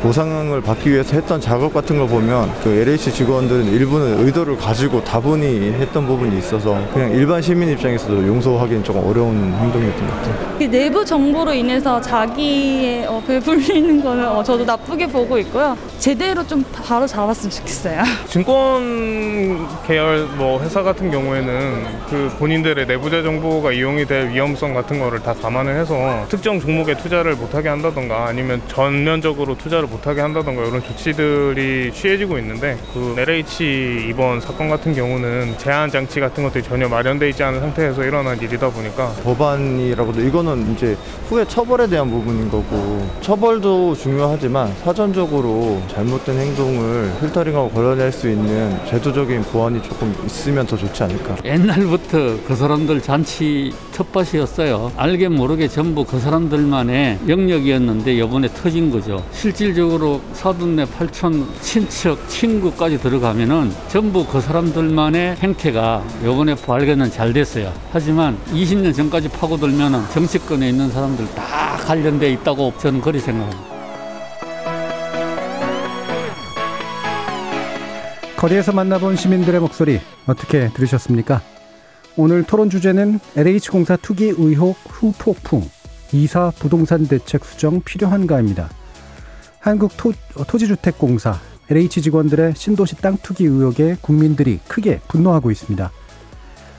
보상을 받기 위해서 했던 작업 같은 걸 보면 그 LH 직원들은 일부는 의도를 가지고 다분히 했던 부분이 있어서 그냥 일반 시민 입장에서도 용서하기는 조금 어려운 행동이었던 것 같아요. 그 내부 정보로 인해서 자기의 어, 배불리는 거는 어, 저도 나쁘게 보고 있고요. 제대로 좀 바로 잡았으면 좋겠어요. 증권 계열 뭐 회사 같은 경우에는 그 본인들의 내부자 정보가 이용이 될 위험성 같은 거를 다 감안을 해서 특정 종목에 투자를 못하게 한다던가 아니면 전면적으로 투자를 못하게 한다던가 이런 조치들이 취해지고 있는데 그 LH 이번 사건 같은 경우는 제한 장치 같은 것들이 전혀 마련돼 있지 않은 상태에서 일어난 일이다 보니까 법안이라고도 이거는 이제 후에 처벌에 대한 부분인 거고 처벌도 중요하지만 사전적으로 잘못된 행동을 필터링하고 걸러낼 수 있는 제도적인 보완이 조금 있으면 더 좋지 않을까. 옛날부터 그 사람들 잔치 텃밭이었어요. 알게 모르게 전부 그 사람들만의 영역이었는데 이번에 터진 거죠. 실질 적으로 사돈네 팔촌 친척 친구까지 들어가면은 전부 그 사람들만의 행태가 이번에 발견은 잘 됐어요. 하지만 20년 전까지 파고들면은 정치권에 있는 사람들 다 관련돼 있다고 저는 그리 생각합니다. 거리에서 만나본 시민들의 목소리 어떻게 들으셨습니까? 오늘 토론 주제는 LH공사 투기 의혹 후폭풍, 이사 부동산 대책 수정 필요한가입니다. 한국 토, 토지주택공사, LH 직원들의 신도시 땅 투기 의혹에 국민들이 크게 분노하고 있습니다.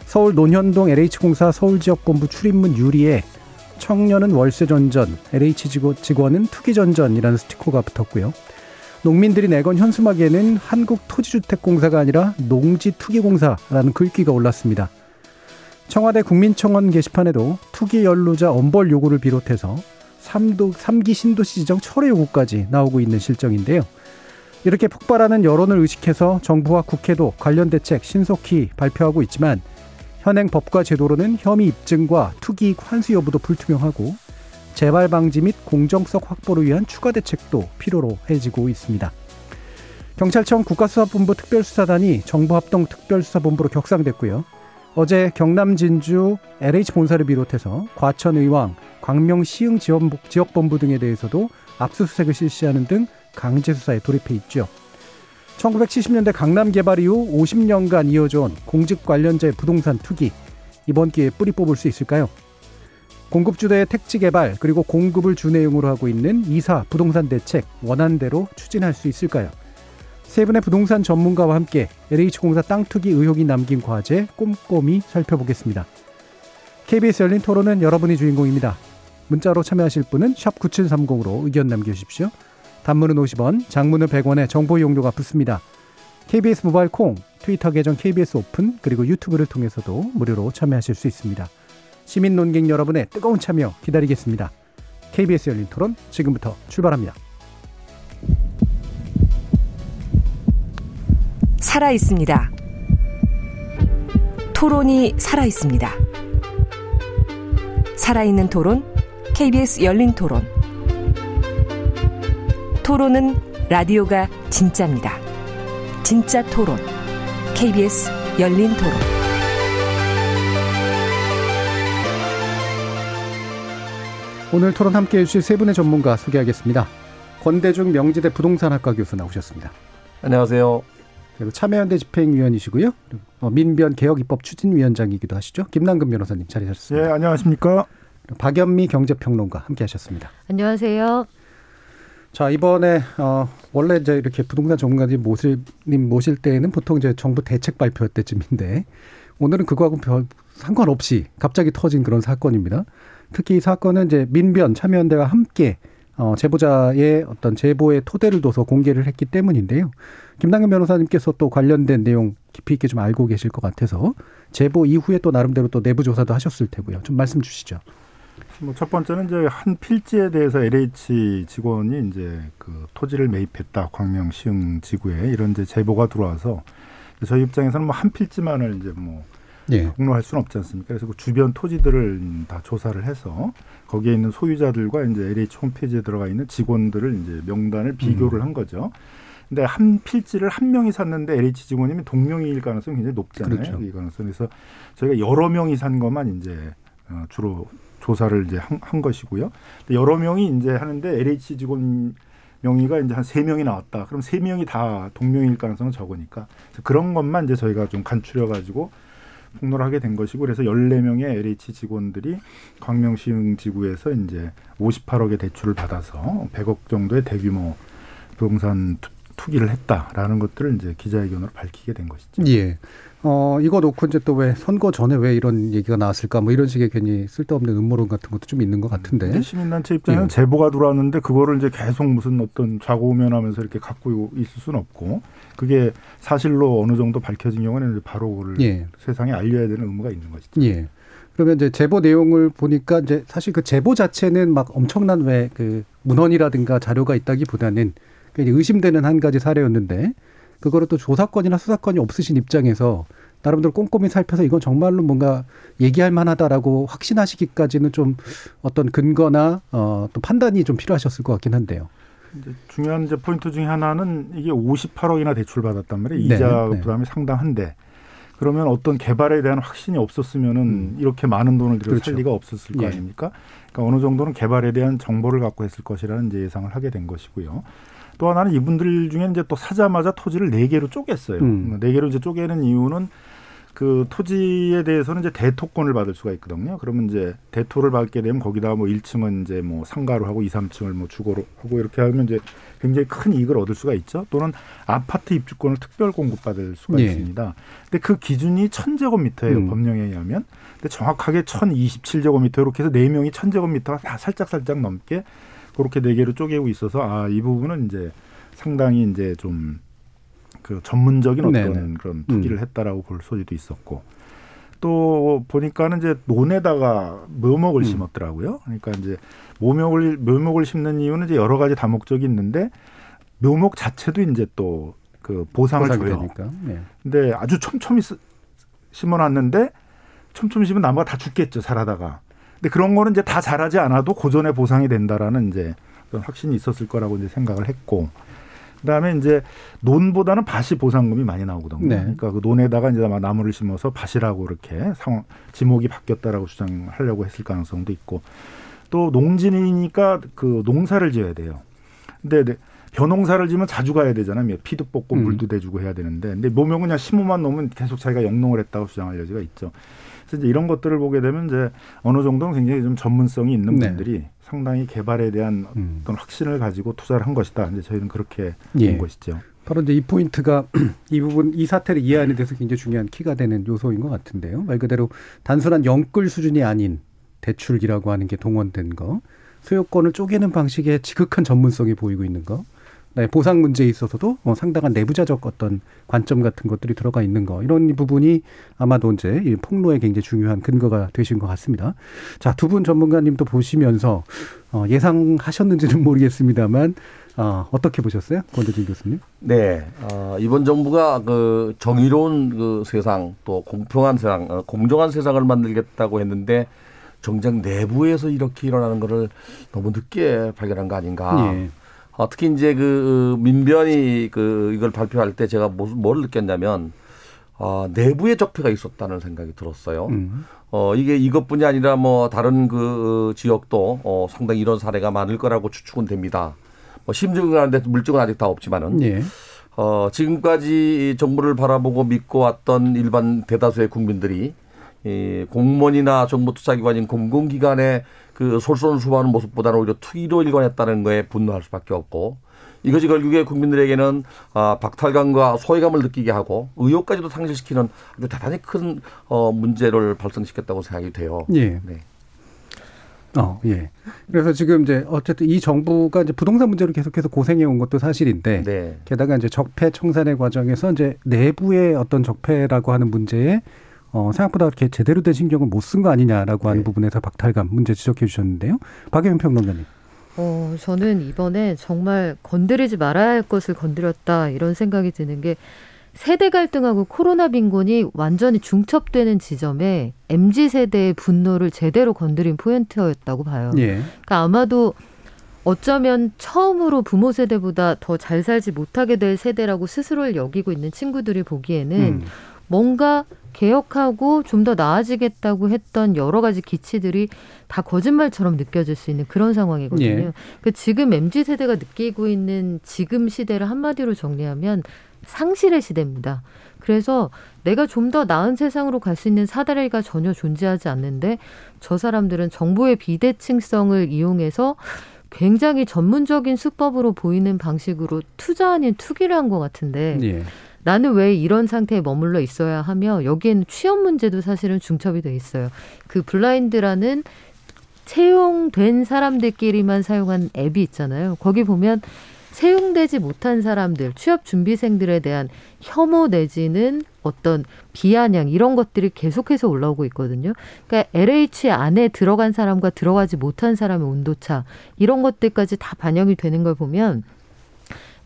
서울 논현동 LH공사 서울지역본부 출입문 유리에 청년은 월세전전, LH 직원은 투기전전이라는 스티커가 붙었고요. 농민들이 내건 현수막에는 한국토지주택공사가 아니라 농지투기공사라는 글귀가 올랐습니다. 청와대 국민청원 게시판에도 투기 연루자 엄벌 요구를 비롯해서 3도, 3기 신도시 지정 철회 요구까지 나오고 있는 실정인데요. 이렇게 폭발하는 여론을 의식해서 정부와 국회도 관련 대책 신속히 발표하고 있지만 현행 법과 제도로는 혐의 입증과 투기 환수 여부도 불투명하고 재발 방지 및 공정성 확보를 위한 추가 대책도 필요로 해지고 있습니다. 경찰청 국가수사본부 특별수사단이 정부합동 특별수사본부로 격상됐고요. 어제 경남 진주 LH 본사를 비롯해서 과천 의왕, 광명 시흥 지역 본부 등에 대해서도 압수수색을 실시하는 등 강제 수사에 돌입해 있죠. 1970년대 강남 개발 이후 50년간 이어져온 공직 관련자의 부동산 투기 이번 기회에 뿌리 뽑을 수 있을까요? 공급주도의 택지 개발 그리고 공급을 주 내용으로 하고 있는 이사 부동산 대책 원안대로 추진할 수 있을까요? 세 분의 부동산 전문가와 함께 LH공사 땅 투기 의혹이 남긴 과제 꼼꼼히 살펴보겠습니다. KBS 열린 토론은 여러분이 주인공입니다. 문자로 참여하실 분은 9730으로 의견 남겨주십시오. 단문은 50원, 장문은 100원의 정보 이용료가 붙습니다. KBS 모바일 콩, 트위터 계정 KBS 오픈, 그리고 유튜브를 통해서도 무료로 참여하실 수 있습니다. 시민 논객 여러분의 뜨거운 참여 기다리겠습니다. KBS 열린 토론 지금부터 출발합니다. 살아 있습니다. 토론이 살아 있습니다. 살아있는 토론, KBS 열린 토론. 토론은 라디오가 진짜입니다. 진짜 토론, KBS 열린 토론. 오늘 토론 함께 해 주실 세 분의 전문가 소개하겠습니다. 권대중 명지대 부동산학과 교수 나오셨습니다. 안녕하세요. 그리고 참여연대 집행위원이시고요. 어, 민변 개혁입법 추진위원장이기도 하시죠. 김남근 변호사님 자리하셨습니다. 예, 안녕하십니까. 박연미 경제평론가 함께하셨습니다. 안녕하세요. 자 이번에 어, 원래 이제 이렇게 부동산 전문가님 모실 님 모실 때에는 보통 이제 정부 대책 발표 때쯤인데 오늘은 그거하고 별 상관없이 갑자기 터진 그런 사건입니다. 특히 이 사건은 이제 민변 참여연대와 함께 어, 제보자의 어떤 제보의 토대를 둬서 공개를 했기 때문인데요. 김남근 변호사님께서 또 관련된 내용 깊이 있게 좀 알고 계실 것 같아서 제보 이후에 또 나름대로 또 내부 조사도 하셨을 테고요. 좀 말씀 주시죠. 뭐 첫 번째는 이제 한 필지에 대해서 LH 직원이 이제 그 토지를 매입했다 광명 시흥 지구에 이런 이제 제보가 들어와서 저희 입장에서는 뭐 한 필지만을 이제 뭐 예. 공로할 수는 없지 않습니까? 그래서 그 주변 토지들을 다 조사를 해서 거기에 있는 소유자들과 이제 LH 홈페이지에 들어가 있는 직원들을 이제 명단을 비교를 음. 한 거죠. 근데 한 필지를 한 명이 샀는데 LH 직원님이 동명이일 가능성이 굉장히 높잖아요. 그렇죠. 이 가능성. 그래서 저희가 여러 명이 산 것만 이제 어, 주로 조사를 이제 한, 한 것이고요. 여러 명이 이제 하는데 LH 직원 명의가 이제 한 세 명이 나왔다. 그럼 세 명이 다 동명일 가능성은 적으니까 그래서 그런 것만 이제 저희가 좀 간추려 가지고 폭로를 하게 된 것이고 그래서 14명의 LH 직원들이 광명시흥 지구에서 이제 58억의 대출을 받아서 100억 정도의 대규모 부동산 투- 투기를 했다라는 것들을 이제 기자회견으로 밝히게 된 것이죠. 예. 어, 이거 놓고 이제 또 왜 선거 전에 왜 이런 얘기가 나왔을까 뭐 이런 식의 괜히 쓸데없는 음모론 같은 것도 좀 있는 것 같은데. 시민단체 입장에는 예. 제보가 들어왔는데 그거를 이제 계속 무슨 어떤 좌고우면하면서 이렇게 갖고 있을 수는 없고 그게 사실로 어느 정도 밝혀진 경우는 이제 바로 그를 예. 세상에 알려야 되는 의무가 있는 것이죠. 예. 그러면 이제 제보 내용을 보니까 이제 사실 그 제보 자체는 막 엄청난 왜 그 문헌이라든가 자료가 있다기보다는 굉장히 의심되는 한 가지 사례였는데 그거를 또 조사권이나 수사권이 없으신 입장에서 나름대로 꼼꼼히 살펴서 이건 정말로 뭔가 얘기할 만하다라고 확신하시기까지는 좀 어떤 근거나 어, 또 판단이 좀 필요하셨을 것 같긴 한데요. 이제 중요한 이제 포인트 중에 하나는 이게 58억이나 대출 받았단 말이에요. 네, 이자 네. 부담이 상당한데 그러면 어떤 개발에 대한 확신이 없었으면은 이렇게 많은 돈을 들여 음. 그렇죠. 살 리가 없었을 거 예. 아닙니까? 그러니까 어느 정도는 개발에 대한 정보를 갖고 했을 것이라는 이제 예상을 하게 된 것이고요. 또 하나는 이분들 중에 이제 또 사자마자 토지를 네 개로 쪼갰어요. 음. 네 개로 이제 쪼개는 이유는 그 토지에 대해서는 이제 대토권을 받을 수가 있거든요. 그러면 이제 대토를 받게 되면 거기다 뭐 1층은 이제 뭐 상가로 하고 2, 3층을 뭐 주거로 하고 이렇게 하면 이제 굉장히 큰 이익을 얻을 수가 있죠. 또는 아파트 입주권을 특별 공급받을 수가 예. 있습니다. 근데 그 기준이 1000제곱미터예요. 음. 법령에 의하면. 근데 정확하게 1027제곱미터 이렇게 해서 네 명이 1000제곱미터가 다 살짝 살짝 넘게 그렇게 네 개로 쪼개고 있어서 아, 이 부분은 이제 상당히 이제 좀 그 전문적인 어떤 네네. 그런 투기를 했다라고 볼 소리도 있었고 또 보니까는 이제 논에다가 묘목을 음. 심었더라고요. 그러니까 이제 묘목을 묘목을 심는 이유는 이제 여러 가지 다목적이 있는데 묘목 자체도 이제 또 그 보상을 줘요. 되니까. 네. 근데 아주 촘촘히 쓰- 심어놨는데 촘촘히 심으면 나무가 다 죽겠죠 자라다가. 근데 그런 거는 이제 다 자라지 않아도 고전의 보상이 된다라는 이제 어떤 확신이 있었을 거라고 이제 생각을 했고. 그다음에 이제 논보다는 밭이 보상금이 많이 나오거든요. 네. 그러니까 그 논에다가 이제 아마 나무를 심어서 밭이라고 이렇게 상황 지목이 바뀌었다라고 주장하려고 했을 가능성도 있고 또 농진이니까 그 농사를 지어야 돼요. 근데 네, 벼농사를 지면 자주 가야 되잖아요. 피도 뽑고 음. 물도 대주고 해야 되는데 근데 묘명은 그냥 심호만 놓으면 계속 자기가 영농을 했다고 주장할 여지가 있죠. 그래서 이제 이런 것들을 보게 되면 이제 어느 정도는 굉장히 좀 전문성이 있는 네. 분들이 상당히 개발에 대한 음. 어떤 확신을 가지고 투자를 한 것이다. 이제 저희는 그렇게 예. 본 것이죠. 바로 이제 이 포인트가 이 부분 이 사태를 이해하는 데서 굉장히 중요한 키가 되는 요소인 것 같은데요. 말 그대로 단순한 영끌 수준이 아닌 대출이라고 하는 게 동원된 거, 소유권을 쪼개는 방식의 지극한 전문성이 보이고 있는 거, 보상 문제에 있어서도 어, 상당한 내부자적 어떤 관점 같은 것들이 들어가 있는 거 이런 부분이 아마도 이제 이 폭로에 굉장히 중요한 근거가 되신 것 같습니다. 자 두 분 전문가님도 보시면서 어, 예상하셨는지는 모르겠습니다만 어, 어떻게 보셨어요, 권대진 교수님? 네, 어, 이번 정부가 그 정의로운 그 세상 또 공평한 세상, 어, 공정한 세상을 만들겠다고 했는데 정작 내부에서 이렇게 일어나는 것을 너무 늦게 발견한 거 아닌가. 예. 어, 특히 이제 그 민변이 그 이걸 발표할 때 제가 뭐, 뭘 느꼈냐면 어, 내부에 적폐가 있었다는 생각이 들었어요. 음. 어, 이게 이것뿐이 아니라 뭐 다른 그 지역도 어, 상당히 이런 사례가 많을 거라고 추측은 됩니다. 뭐 심증은 하는데 물증은 아직 다 없지만은 예. 어, 지금까지 이 정부를 바라보고 믿고 왔던 일반 대다수의 국민들이 이 공무원이나 정부 투자기관인 공공기관의 그 솔선수범하는 모습보다는 오히려 투기로 일관했다는 거에 분노할 수밖에 없고 이것이 결국에 국민들에게는 아, 박탈감과 소외감을 느끼게 하고 의욕까지도 상실시키는 아주 대단히 큰 어, 문제를 발생시켰다고 생각이 돼요. 예. 네. 어, 예. 그래서 지금 이제 어쨌든 이 정부가 이제 부동산 문제로 계속해서 고생해 온 것도 사실인데 네. 게다가 이제 적폐 청산의 과정에서 이제 내부의 어떤 적폐라고 하는 문제에 어, 생각보다 이렇게 제대로 된 신경을 못 쓴 거 아니냐라고 하는 네. 부분에서 박탈감 문제 지적해 주셨는데요. 박예민 평론가님. 어, 저는 이번에 정말 건드리지 말아야 할 것을 건드렸다 이런 생각이 드는 게 세대 갈등하고 코로나 빈곤이 완전히 중첩되는 지점에 MZ 세대의 분노를 제대로 건드린 포인트였다고 봐요. 예. 그러니까 아마도 어쩌면 처음으로 부모 세대보다 더 잘 살지 못하게 될 세대라고 스스로를 여기고 있는 친구들이 보기에는 음. 뭔가 개혁하고 좀 더 나아지겠다고 했던 여러 가지 기치들이 다 거짓말처럼 느껴질 수 있는 그런 상황이거든요. 예. 그 지금 MZ 세대가 느끼고 있는 지금 시대를 한마디로 정리하면 상실의 시대입니다. 그래서 내가 좀 더 나은 세상으로 갈 수 있는 사다리가 전혀 존재하지 않는데 저 사람들은 정보의 비대칭성을 이용해서 굉장히 전문적인 수법으로 보이는 방식으로 투자 아닌 투기를 한 것 같은데 예. 나는 왜 이런 상태에 머물러 있어야 하며 여기에는 취업 문제도 사실은 중첩이 돼 있어요. 그 블라인드라는 채용된 사람들끼리만 사용한 앱이 있잖아요. 거기 보면 채용되지 못한 사람들, 취업 준비생들에 대한 혐오 내지는 어떤 비아냥 이런 것들이 계속해서 올라오고 있거든요. 그러니까 LH 안에 들어간 사람과 들어가지 못한 사람의 온도차 이런 것들까지 다 반영이 되는 걸 보면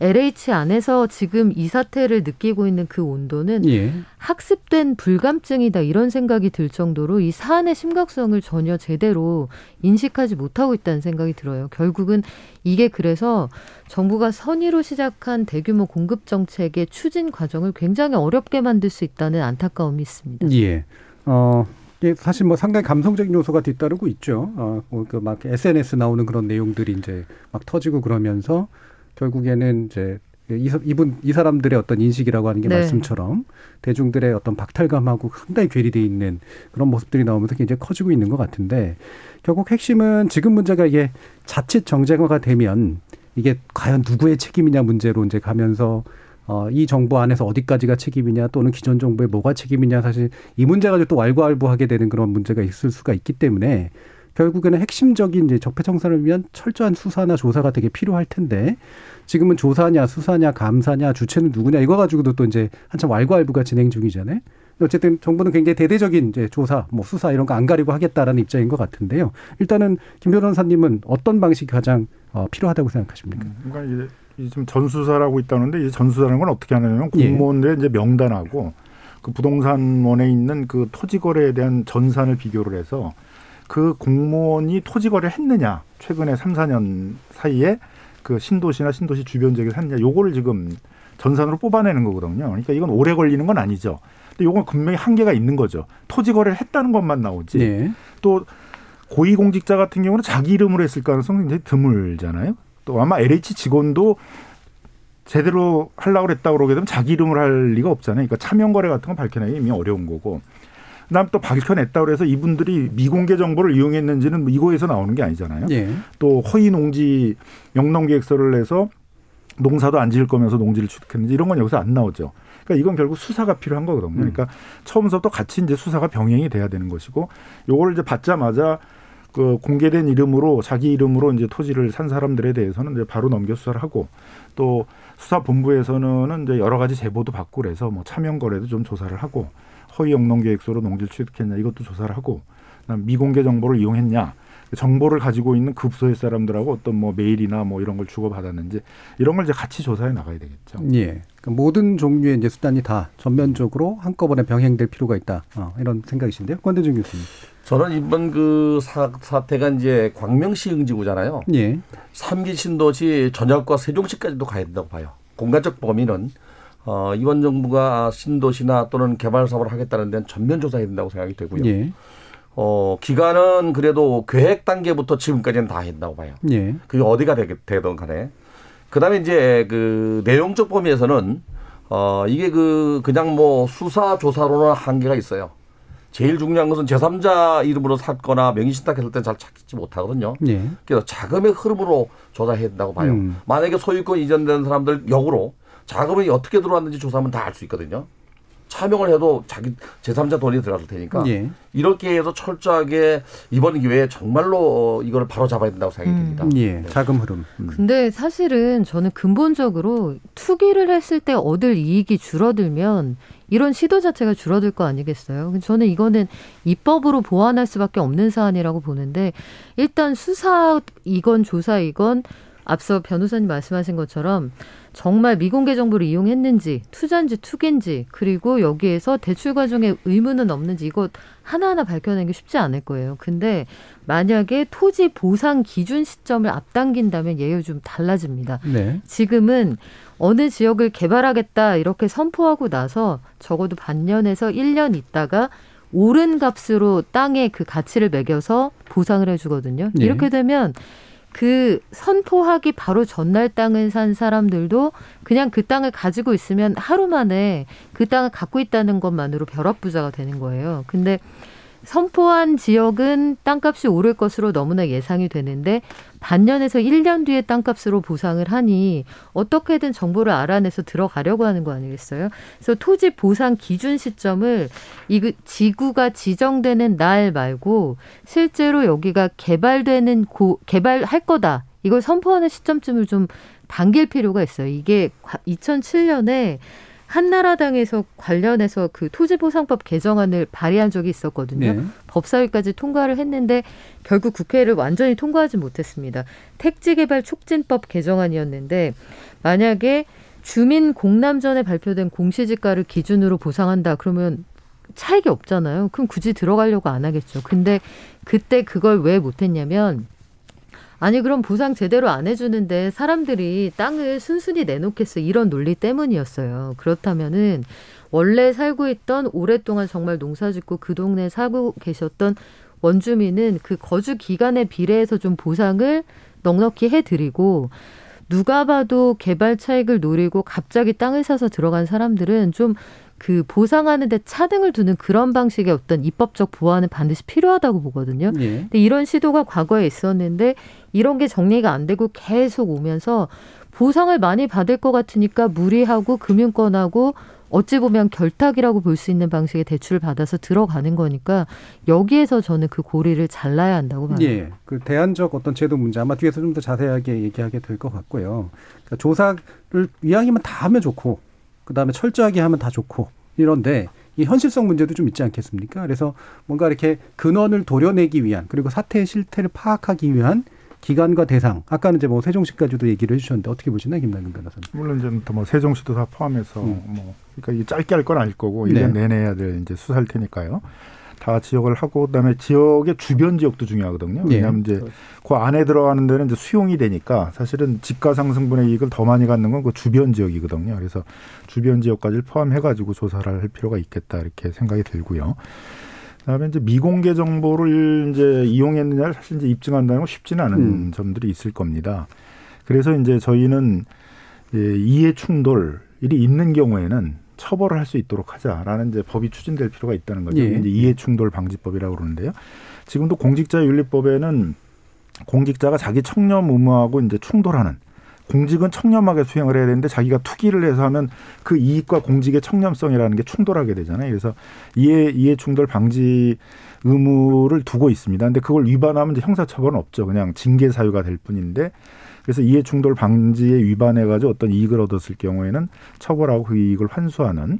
LH 안에서 지금 이 사태를 느끼고 있는 그 온도는 예. 학습된 불감증이다 이런 생각이 들 정도로 이 사안의 심각성을 전혀 제대로 인식하지 못하고 있다는 생각이 들어요. 결국은 이게 그래서 정부가 선의로 시작한 대규모 공급 정책의 추진 과정을 굉장히 어렵게 만들 수 있다는 안타까움이 있습니다. 예. 어, 사실 뭐 상당히 감성적인 요소가 뒤따르고 있죠. 어, 그막 SNS 나오는 그런 내용들이 이제 막 터지고 그러면서 결국에는 이제 이, 사- 이분 이 사람들의 어떤 인식이라고 하는 게 네. 말씀처럼 대중들의 어떤 박탈감하고 상당히 괴리돼 있는 그런 모습들이 나오면서 굉장히 커지고 있는 것 같은데 결국 핵심은 지금 문제가 이게 자칫 정쟁화가 되면 이게 과연 누구의 책임이냐 문제로 이제 가면서 어, 이 정부 안에서 어디까지가 책임이냐 또는 기존 정부의 뭐가 책임이냐 사실 이 문제 가지고 또 왈가왈부하게 되는 그런 문제가 있을 수가 있기 때문에 결국에는 핵심적인 이제 적폐청산을 위한 철저한 수사나 조사가 되게 필요할 텐데 지금은 조사냐 수사냐 감사냐 주체는 누구냐 이거 가지고도 또 이제 한참 왈가왈부가 진행 중이잖아요. 어쨌든 정부는 굉장히 대대적인 이제 조사, 뭐 수사 이런 거 안 가리고 하겠다라는 입장인 것 같은데요. 일단은 김 변호사님은 어떤 방식이 가장 어, 필요하다고 생각하십니까? 그러니까 이제 이 지금 전수사라고 있다는데 이 전수사라는 건 어떻게 하냐면 예. 공무원들의 이제 명단하고 그 부동산원에 있는 그 토지 거래에 대한 전산을 비교를 해서 그 공무원이 토지 거래를 했느냐 최근에 삼, 사년 사이에 그 신도시나 신도시 주변 지역에서 했느냐 요거를 지금 전산으로 뽑아내는 거거든요. 그러니까 이건 오래 걸리는 건 아니죠. 근데 요건 분명히 한계가 있는 거죠. 토지 거래를 했다는 것만 나오지. 네. 또 고위공직자 같은 경우는 자기 이름으로 했을 가능성이 굉장히 드물잖아요. 또 아마 LH 직원도 제대로 하려고 그랬다고 그러게 되면 자기 이름으로 할 리가 없잖아요. 그러니까 차명 거래 같은 건 밝혀내기 이미 어려운 거고. 그다음 또 밝혀냈다고 그래서 이분들이 미공개 정보를 이용했는지는 뭐 이거에서 나오는 게 아니잖아요. 예. 또 허위 농지 영농 계획서를 내서 농사도 안 지을 거면서 농지를 취득했는지 이런 건 여기서 안 나오죠. 그러니까 이건 결국 수사가 필요한 거거든요. 그러니까 처음부터 같이 이제 수사가 병행이 돼야 되는 것이고 요걸 이제 받자마자 그 공개된 이름으로 자기 이름으로 이제 토지를 산 사람들에 대해서는 이제 바로 넘겨 수사를 하고 또 수사 본부에서는 이제 여러 가지 제보도 받고 그래서 뭐 차명 거래도 좀 조사를 하고 허위 영농 계획서로 농지를 취득했냐 이것도 조사를 하고 그다음 미공개 정보를 이용했냐 정보를 가지고 있는 그 부서의 사람들하고 어떤 뭐 메일이나 뭐 이런 걸 주고 받았는지 이런 걸 이제 같이 조사해 나가야 되겠죠. 예. 그 모든 종류의 이제 수단이 다 전면적으로 한꺼번에 병행될 필요가 있다. 어, 이런 생각이신데요. 권대중 교수님. 저는 이번 그 사, 사태가 이제 광명시 응지구잖아요. 예. 삼기 신도시 전역과 세종시까지도 가야 된다고 봐요. 공간적 범위는 어, 이번 정부가 신도시나 또는 개발 사업을 하겠다는 데는 전면 조사해야 된다고 생각이 되고요. 예. 어, 기간은 그래도 계획 단계부터 지금까지는 다 했다고 봐요. 예. 그게 어디가 되게 되든 간에. 그 다음에 이제 그 내용적 범위에서는 어, 이게 그 그냥 뭐 수사 조사로는 한계가 있어요. 제일 중요한 것은 제3자 이름으로 샀거나 명의신탁했을 때 잘 찾지 못하거든요. 예. 그래서 자금의 흐름으로 조사해야 된다고 봐요. 음. 만약에 소유권 이전된 사람들 역으로 자금이 어떻게 들어왔는지 조사하면 다 알 수 있거든요. 차명을 해도 자기 제3자 돈이 들어갈 테니까 예. 이렇게 해서 철저하게 이번 기회에 정말로 이걸 바로 잡아야 된다고 생각이 음. 듭니다. 예. 자금 흐름. 음. 근데 사실은 저는 근본적으로 투기를 했을 때 얻을 이익이 줄어들면 이런 시도 자체가 줄어들 거 아니겠어요? 저는 이거는 입법으로 보완할 수밖에 없는 사안이라고 보는데 일단 수사 이건 조사 이건 앞서 변호사님 말씀하신 것처럼 정말 미공개 정보를 이용했는지 투자인지 투기인지 그리고 여기에서 대출 과정에 의무는 없는지 이거 하나하나 밝혀내는 게 쉽지 않을 거예요. 근데 만약에 토지 보상 기준 시점을 앞당긴다면 예외 좀 달라집니다. 네. 지금은 어느 지역을 개발하겠다 이렇게 선포하고 나서 적어도 반년에서 일년 있다가 오른 값으로 땅의 그 가치를 매겨서 보상을 해주거든요. 네. 이렇게 되면 그 선포하기 바로 전날 땅을 산 사람들도 그냥 그 땅을 가지고 있으면 하루 만에 그 땅을 갖고 있다는 것만으로 벼락부자가 되는 거예요. 근데 선포한 지역은 땅값이 오를 것으로 너무나 예상이 되는데 반년에서 일년 뒤에 땅값으로 보상을 하니 어떻게든 정보를 알아내서 들어가려고 하는 거 아니겠어요? 그래서 토지 보상 기준 시점을 이그 지구가 지정되는 날 말고 실제로 여기가 개발되는 고 개발할 거다. 이걸 선포하는 시점쯤을 좀 당길 필요가 있어요. 이게 2007년에 한나라당에서 관련해서 그 토지보상법 개정안을 발의한 적이 있었거든요. 네. 법사위까지 통과를 했는데 결국 국회를 완전히 통과하지 못했습니다. 택지개발 촉진법 개정안이었는데 만약에 주민 공람전에 발표된 공시지가를 기준으로 보상한다 그러면 차익이 없잖아요. 그럼 굳이 들어가려고 안 하겠죠. 근데 그때 그걸 왜 못했냐면 아니 그럼 보상 제대로 안 해주는데 사람들이 땅을 순순히 내놓겠어 이런 논리 때문이었어요. 그렇다면은 원래 살고 있던 오랫동안 정말 농사짓고 그 동네에 살고 계셨던 원주민은 그 거주 기간에 비례해서 좀 보상을 넉넉히 해드리고 누가 봐도 개발 차익을 노리고 갑자기 땅을 사서 들어간 사람들은 좀 그 보상하는 데 차등을 두는 그런 방식의 어떤 입법적 보완은 반드시 필요하다고 보거든요. 예. 근데 이런 시도가 과거에 있었는데 이런 게 정리가 안 되고 계속 오면서 보상을 많이 받을 것 같으니까 무리하고 금융권하고 어찌 보면 결탁이라고 볼 수 있는 방식의 대출을 받아서 들어가는 거니까 여기에서 저는 그 고리를 잘라야 한다고 봐요. 예. 그 대안적 어떤 제도 문제 아마 뒤에서 좀 더 자세하게 얘기하게 될 것 같고요. 그러니까 조사를 이왕이면 다 하면 좋고 그다음에 철저하게 하면 다 좋고 이런데 이 현실성 문제도 좀 있지 않겠습니까? 그래서 뭔가 이렇게 근원을 도려내기 위한 그리고 사태의 실태를 파악하기 위한 기관과 대상 아까는 이제 뭐 세종시까지도 얘기를 해주셨는데 어떻게 보시나요, 김남근 변호사님? 물론 이제 뭐 세종시도 다 포함해서 음. 뭐 그러니까 이게 짧게 할 건 아닐 거고 일 네. 년 내내 해야 될 이제 수사일 테니까요. 다 지역을 하고 그다음에 지역의 주변 지역도 중요하거든요. 예. 왜냐하면 이제 그 안에 들어가는 데는 이제 수용이 되니까 사실은 지가 상승분의 이익을 더 많이 갖는 건 그 주변 지역이거든요. 그래서 주변 지역까지 포함해 가지고 조사를 할 필요가 있겠다 이렇게 생각이 들고요. 그다음에 이제 미공개 정보를 이제 이용했느냐를 사실 이제 입증한다는 건 쉽지는 않은 음. 점들이 있을 겁니다. 그래서 이제 저희는 예, 이해 충돌 일이 있는 경우에는 처벌을 할 수 있도록 하자라는 이제 법이 추진될 필요가 있다는 거죠. 예. 이제 이해 충돌 방지법이라고 그러는데요. 지금도 공직자윤리법에는 공직자가 자기 청렴 의무하고 이제 충돌하는 공직은 청렴하게 수행을 해야 되는데 자기가 투기를 해서 하면 그 이익과 공직의 청렴성이라는 게 충돌하게 되잖아요. 그래서 이해 이해 충돌 방지 의무를 두고 있습니다. 근데 그걸 위반하면 이제 형사처벌은 없죠. 그냥 징계 사유가 될 뿐인데 그래서 이해 충돌 방지에 위반해 가지고 어떤 이익을 얻었을 경우에는 처벌하고 그 이익을 환수하는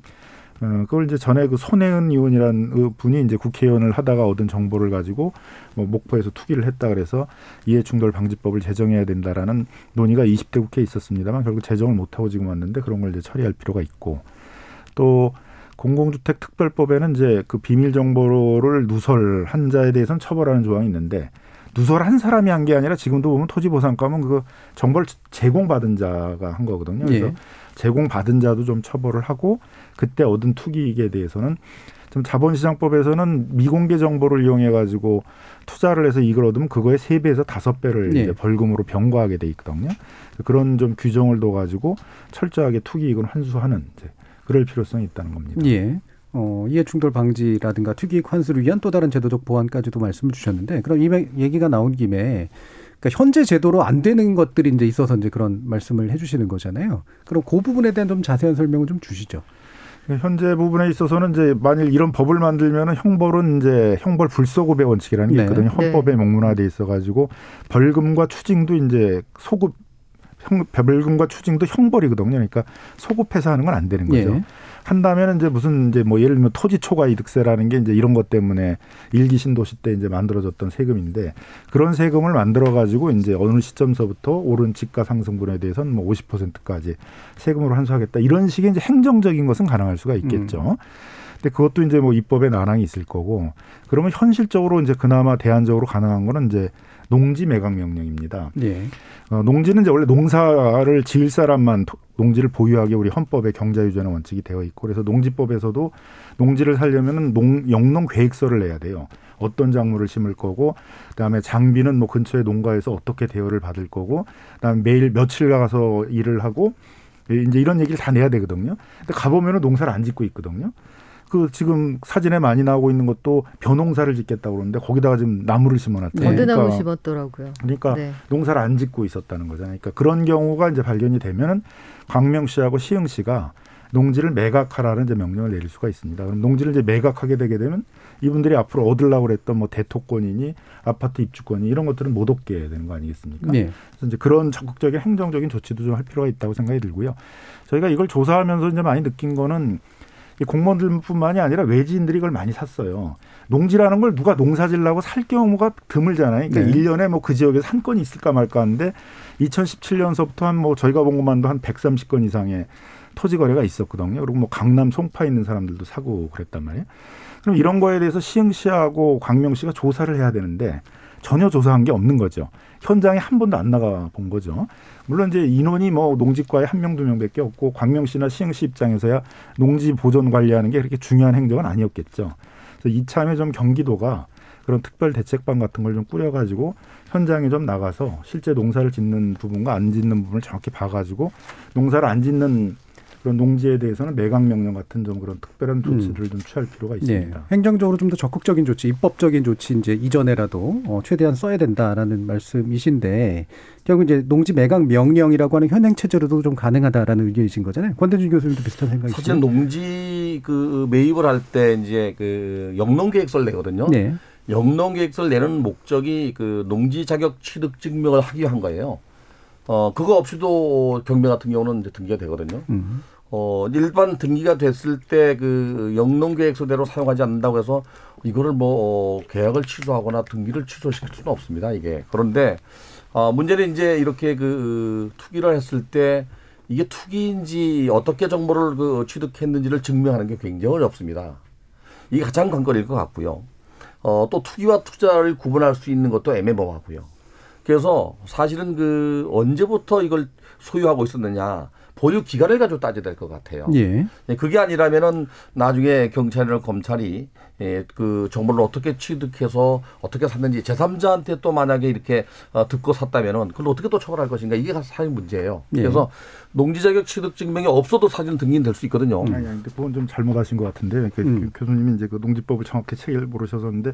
어, 그걸 이제 전에 그 손혜은 의원이라는 그 분이 이제 국회의원을 하다가 얻은 정보를 가지고 뭐 목포에서 투기를 했다 그래서 이해충돌 방지법을 제정해야 된다라는 논의가 20대 국회에 있었습니다만 결국 제정을 못하고 지금 왔는데 그런 걸 이제 처리할 필요가 있고 또 공공주택 특별법에는 이제 그 비밀 정보를 누설한 자에 대해서는 처벌하는 조항이 있는데 누설 한 사람이 한 게 아니라 지금도 보면 토지 보상감은 그 정보를 제공받은 자가 한 거거든요. 그래서 예. 제공받은 자도 좀 처벌을 하고 그때 얻은 투기익에 대해서는 좀 자본시장법에서는 미공개 정보를 이용해 가지고 투자를 해서 이익을 얻으면 그거의 세 배에서 다섯 배를 네. 이제 벌금으로 병과하게 돼 있거든요. 그런 좀 규정을 둬 가지고 철저하게 투기익을 환수하는 이제 그럴 필요성이 있다는 겁니다. 예. 어, 이해충돌 방지라든가 투기익 환수를 위한 또 다른 제도적 보완까지도 말씀을 주셨는데 그럼 이 얘기가 나온 김에 그러니까 현재 제도로 안 되는 것들이 이제 있어서 이제 그런 말씀을 해주시는 거잖아요. 그럼 그 부분에 대한 좀 자세한 설명을 좀 주시죠. 현재 부분에 있어서는 이제 만일 이런 법을 만들면은 형벌은 이제 형벌 불소급의 원칙이라는 게 네. 있거든요. 네. 헌법에 명문화돼 있어가지고 벌금과 추징도 이제 소급 형, 벌금과 추징도 형벌이거든요. 그러니까 소급해서 하는 건 안 되는 거죠. 예. 한다면 이제 무슨 이제 뭐 예를 들면 토지 초과 이득세라는 게 이제 이런 것 때문에 일기 신도시 때 이제 만들어졌던 세금인데 그런 세금을 만들어 가지고 이제 어느 시점서부터 오른 집가 상승분에 대해서는 뭐 50%까지 세금으로 환수하겠다 이런 식의 이제 행정적인 것은 가능할 수가 있겠죠. 음. 근데 그것도 이제 뭐 입법에 난항이 있을 거고 그러면 현실적으로 이제 그나마 대안적으로 가능한 거는 이제 농지 매각 명령입니다. 예. 어, 농지는 이제 원래 농사를 지을 사람만 토- 농지를 보유하게 우리 헌법에 경자유전의 원칙이 되어 있고 그래서 농지법에서도 농지를 살려면은 농 영농 계획서를 내야 돼요. 어떤 작물을 심을 거고 그다음에 장비는 뭐 근처의 농가에서 어떻게 대여를 받을 거고 그다음에 매일 며칠 가서 일을 하고 이제 이런 얘기를 다 내야 되거든요. 근데 가보면은 농사를 안 짓고 있거든요. 그 지금 사진에 많이 나오고 있는 것도 벼농사를 짓겠다고 그러는데 거기다가 지금 나무를 심어놨대요. 버드나무 그러니까 심었더라고요. 그러니까 네. 농사를 안 짓고 있었다는 거잖아요. 그러니까 그런 경우가 이제 발견이 되면은 광명시하고 시흥시가 농지를 매각하라는 이제 명령을 내릴 수가 있습니다. 그럼 농지를 이제 매각하게 되게 되면 이분들이 앞으로 얻으려고 그랬던 뭐 대토권이니 아파트 입주권이 이런 것들은 못 얻게 되는 거 아니겠습니까? 예. 그래서 이제 그런 적극적인 행정적인 조치도 좀 할 필요가 있다고 생각이 들고요. 저희가 이걸 조사하면서 이제 많이 느낀 거는 이 공무원들뿐만이 아니라 외지인들이 이걸 많이 샀어요. 농지라는 걸 누가 농사질라고 살 경우가 드물잖아요. 그러니까 네. 일 1년에 뭐 그 지역에 산 건이 있을까 말까 하는데 2017년서부터 한 뭐 저희가 본 것만도 한 130건 이상의 토지 거래가 있었거든요. 그리고 뭐 강남 송파 있는 사람들도 사고 그랬단 말이에요. 그럼 이런 거에 대해서 시흥시하고 광명시가 조사를 해야 되는데 전혀 조사한 게 없는 거죠. 현장에 한 번도 안 나가 본 거죠. 물론 이제 인원이 뭐 농지과에 한 명 두 명밖에 없고 광명시나 시흥시 입장에서야 농지 보존 관리하는 게 그렇게 중요한 행정은 아니었겠죠. 그래서 이참에 좀 경기도가 그런 특별 대책반 같은 걸 좀 꾸려가지고 현장에 좀 나가서 실제 농사를 짓는 부분과 안 짓는 부분을 정확히 봐가지고 농사를 안 짓는 그런 농지에 대해서는 매각 명령 같은 좀 그런 특별한 조치를 좀 취할 필요가 예. 있습니다. 행정적으로 좀 더 적극적인 조치, 입법적인 조치 이제 이전에라도 어, 최대한 써야 된다라는 말씀이신데 결국 이제 농지 매각 명령이라고 하는 현행 체제로도 좀 가능하다라는 의견이신 거잖아요. 권대준 교수님도 비슷한 생각이시죠? 사실 농지 그 매입을 할 때 이제 그 영농 계획서를 내거든요. 네. 영농 계획서를 내는 목적이 그 농지 자격 취득 증명을 하기 위한 거예요. 어 그거 없이도 경매 같은 경우는 이제 등기가 되거든요. 음. 어 일반 등기가 됐을 때 그 영농 계획서대로 사용하지 않는다고 해서 이거를 뭐 어, 계약을 취소하거나 등기를 취소시킬 수는 없습니다. 이게 그런데 어 문제는 이제 이렇게 그 투기를 했을 때 이게 투기인지 어떻게 정보를 그 취득했는지를 증명하는 게 굉장히 어렵습니다. 이게 가장 관건일 것 같고요. 어, 또 투기와 투자를 구분할 수 있는 것도 애매모호하고요. 그래서 사실은 그 언제부터 이걸 소유하고 있었느냐 보유 기간을 가지고 따져야 될 것 같아요. 예. 예, 그게 아니라면은 나중에 경찰이나 검찰이 예, 그 정보를 어떻게 취득해서 어떻게 샀는지 제3자한테 또 만약에 이렇게 어, 듣고 샀다면은 그걸 어떻게 또 처벌할 것인가 이게 사실 문제예요. 예. 그래서 농지 자격 취득 증명이 없어도 사실은 등기는 될수 있거든요. 아니, 아니, 근데 그건 좀 잘못하신 것 같은데 그 음. 교수님이 이제 그 농지법을 정확히 책을 모르셔서는데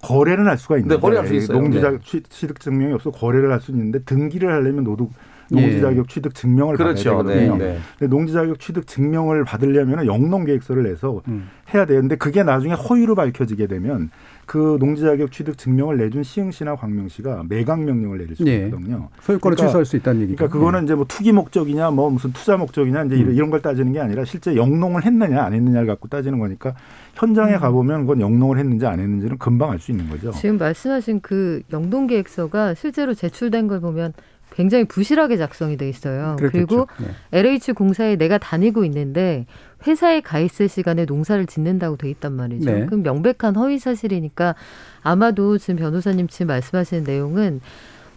거래는 할 수가 있는데 네, 거래할 수 있어요. 농지 네. 자격 취- 취득 증명이 없어 거래를 할 수 있는데 등기를 하려면 노동 농지 예. 자격 취득 증명을 그렇죠. 받아야 네, 되거든요. 네. 근데 농지 자격 취득 증명을 받으려면 영농 계획서를 내서 음. 해야 되는데 그게 나중에 허위로 밝혀지게 되면 그 농지 자격 취득 증명을 내준 시흥시나 광명시가 매각 명령을 내릴 수 예. 있거든요. 소유권을 그러니까- 취소할 수 있다는 얘기죠. 그러니까 그거는 이제 뭐 투기 목적이냐 뭐 무슨 투자 목적이냐 이제 이런- 음. 이런 걸 따지는 게 아니라 실제 영농을 했느냐 안 했느냐를 갖고 따지는 거니까 음. 현장에 가보면 그건 영농을 했는지 안 했는지는 금방 알 수 있는 거죠. 지금 말씀하신 그 영동 계획서가 실제로 제출된 걸 보면 굉장히 부실하게 작성이 돼 있어요. 그리고 그렇겠죠. 네. LH 공사에 내가 다니고 있는데 회사에 가 있을 시간에 농사를 짓는다고 돼 있단 말이죠. 네. 그럼 명백한 허위 사실이니까 아마도 지금 변호사님 지금 말씀하시는 내용은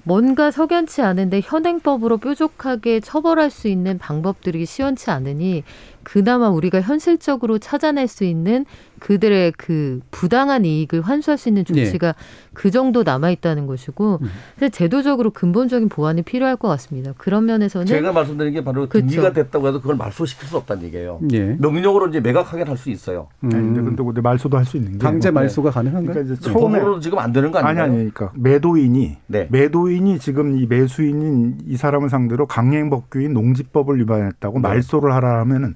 뭔가 석연치 않은데 현행법으로 뾰족하게 처벌할 수 있는 방법들이 시원치 않으니 그나마 우리가 현실적으로 찾아낼 수 있는 그들의 그 부당한 이익을 환수할 수 있는 조치가 그 정도 남아 있다는 것이고 음. 사실 제도적으로 근본적인 보완이 필요할 것 같습니다. 그런 면에서는 제가 말씀드린 게 바로 그렇죠. 등기가 됐다고 해서 그걸 말소시킬 수 없다는 얘기예요. 예. 명령으로 이제 매각하게 할 수 있어요. 음. 아니, 근데 근데 근데 말소도 할 수 있는 게 강제 뭐- 말소가 가능한가요? 그러니까 이제 처음으로 처음에 지금 안 되는 거 아니 아니에요? 아니 그러니까 매도인이 네. 매도인이 지금 이 매수인인 이 사람을 상대로 강행법규인 농지법을 위반했다고 네. 말소를 하라 하면은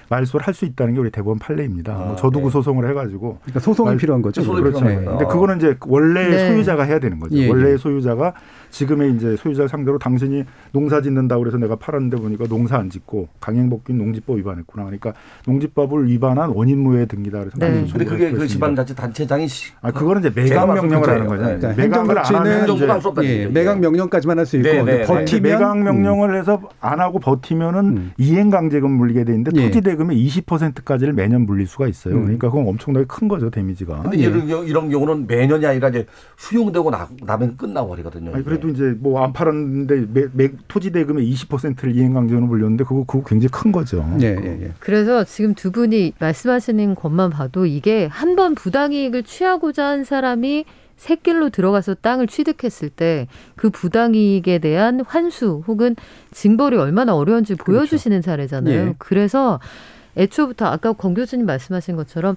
말소를 할 수 있다는 게 우리 대법원 판례입니다. 아, 뭐 저도구 네. 소송을 해가지고 그러니까 소송이 말- 필요한 거죠. 소송이 그렇죠. 필요한 거예요. 근데 그거는 이제 원래 네. 소유자가 해야 되는 거죠. 예, 원래 예. 소유자가 지금의 이제 소유자 상대로 당신이 농사 짓는다고 그래서 내가 팔았는데 보니까 농사 안 짓고 강행복귀 농지법 위반했구나. 그러니까 농지법을 위반한 원인무효 등기다 그래서 네. 근데 그게 그 그랬습니다. 지방자치 단체장이 시- 아 그거는 이제 매각 명령을 하는 때 거죠. 네. 그러니까 할수 없다는 예. 매각 명령까지만 할 수 있고 네, 근데 네. 버티면 매각 음. 명령을 해서 안 하고 버티면은 음. 이행강제금 물리게 돼 있는데 예. 토지 대금 의 20%까지를 매년 물릴 수가 있어요. 음. 그러니까 그건 엄청나게 큰 거죠 데미지가. 근데 예. 이런, 경우- 이런 경우는 매년이 아니라 이제 수용되고 나, 나면 끝나고 버리거든요. 아니 그래도 이제 뭐 안 팔았는데 매, 매, 토지 대금의 20%를 이행강제로 물렸는데 그거 그거 굉장히 큰 거죠. 예, 예, 예. 그래서 지금 두 분이 말씀하시는 것만 봐도 이게 한 번 부당이익을 취하고자 한 사람이 새길로 들어가서 땅을 취득했을 때 그 부당이익에 대한 환수 혹은 징벌이 얼마나 어려운지 보여주시는 사례잖아요. 예. 그래서 애초부터 아까 권 교수님 말씀하신 것처럼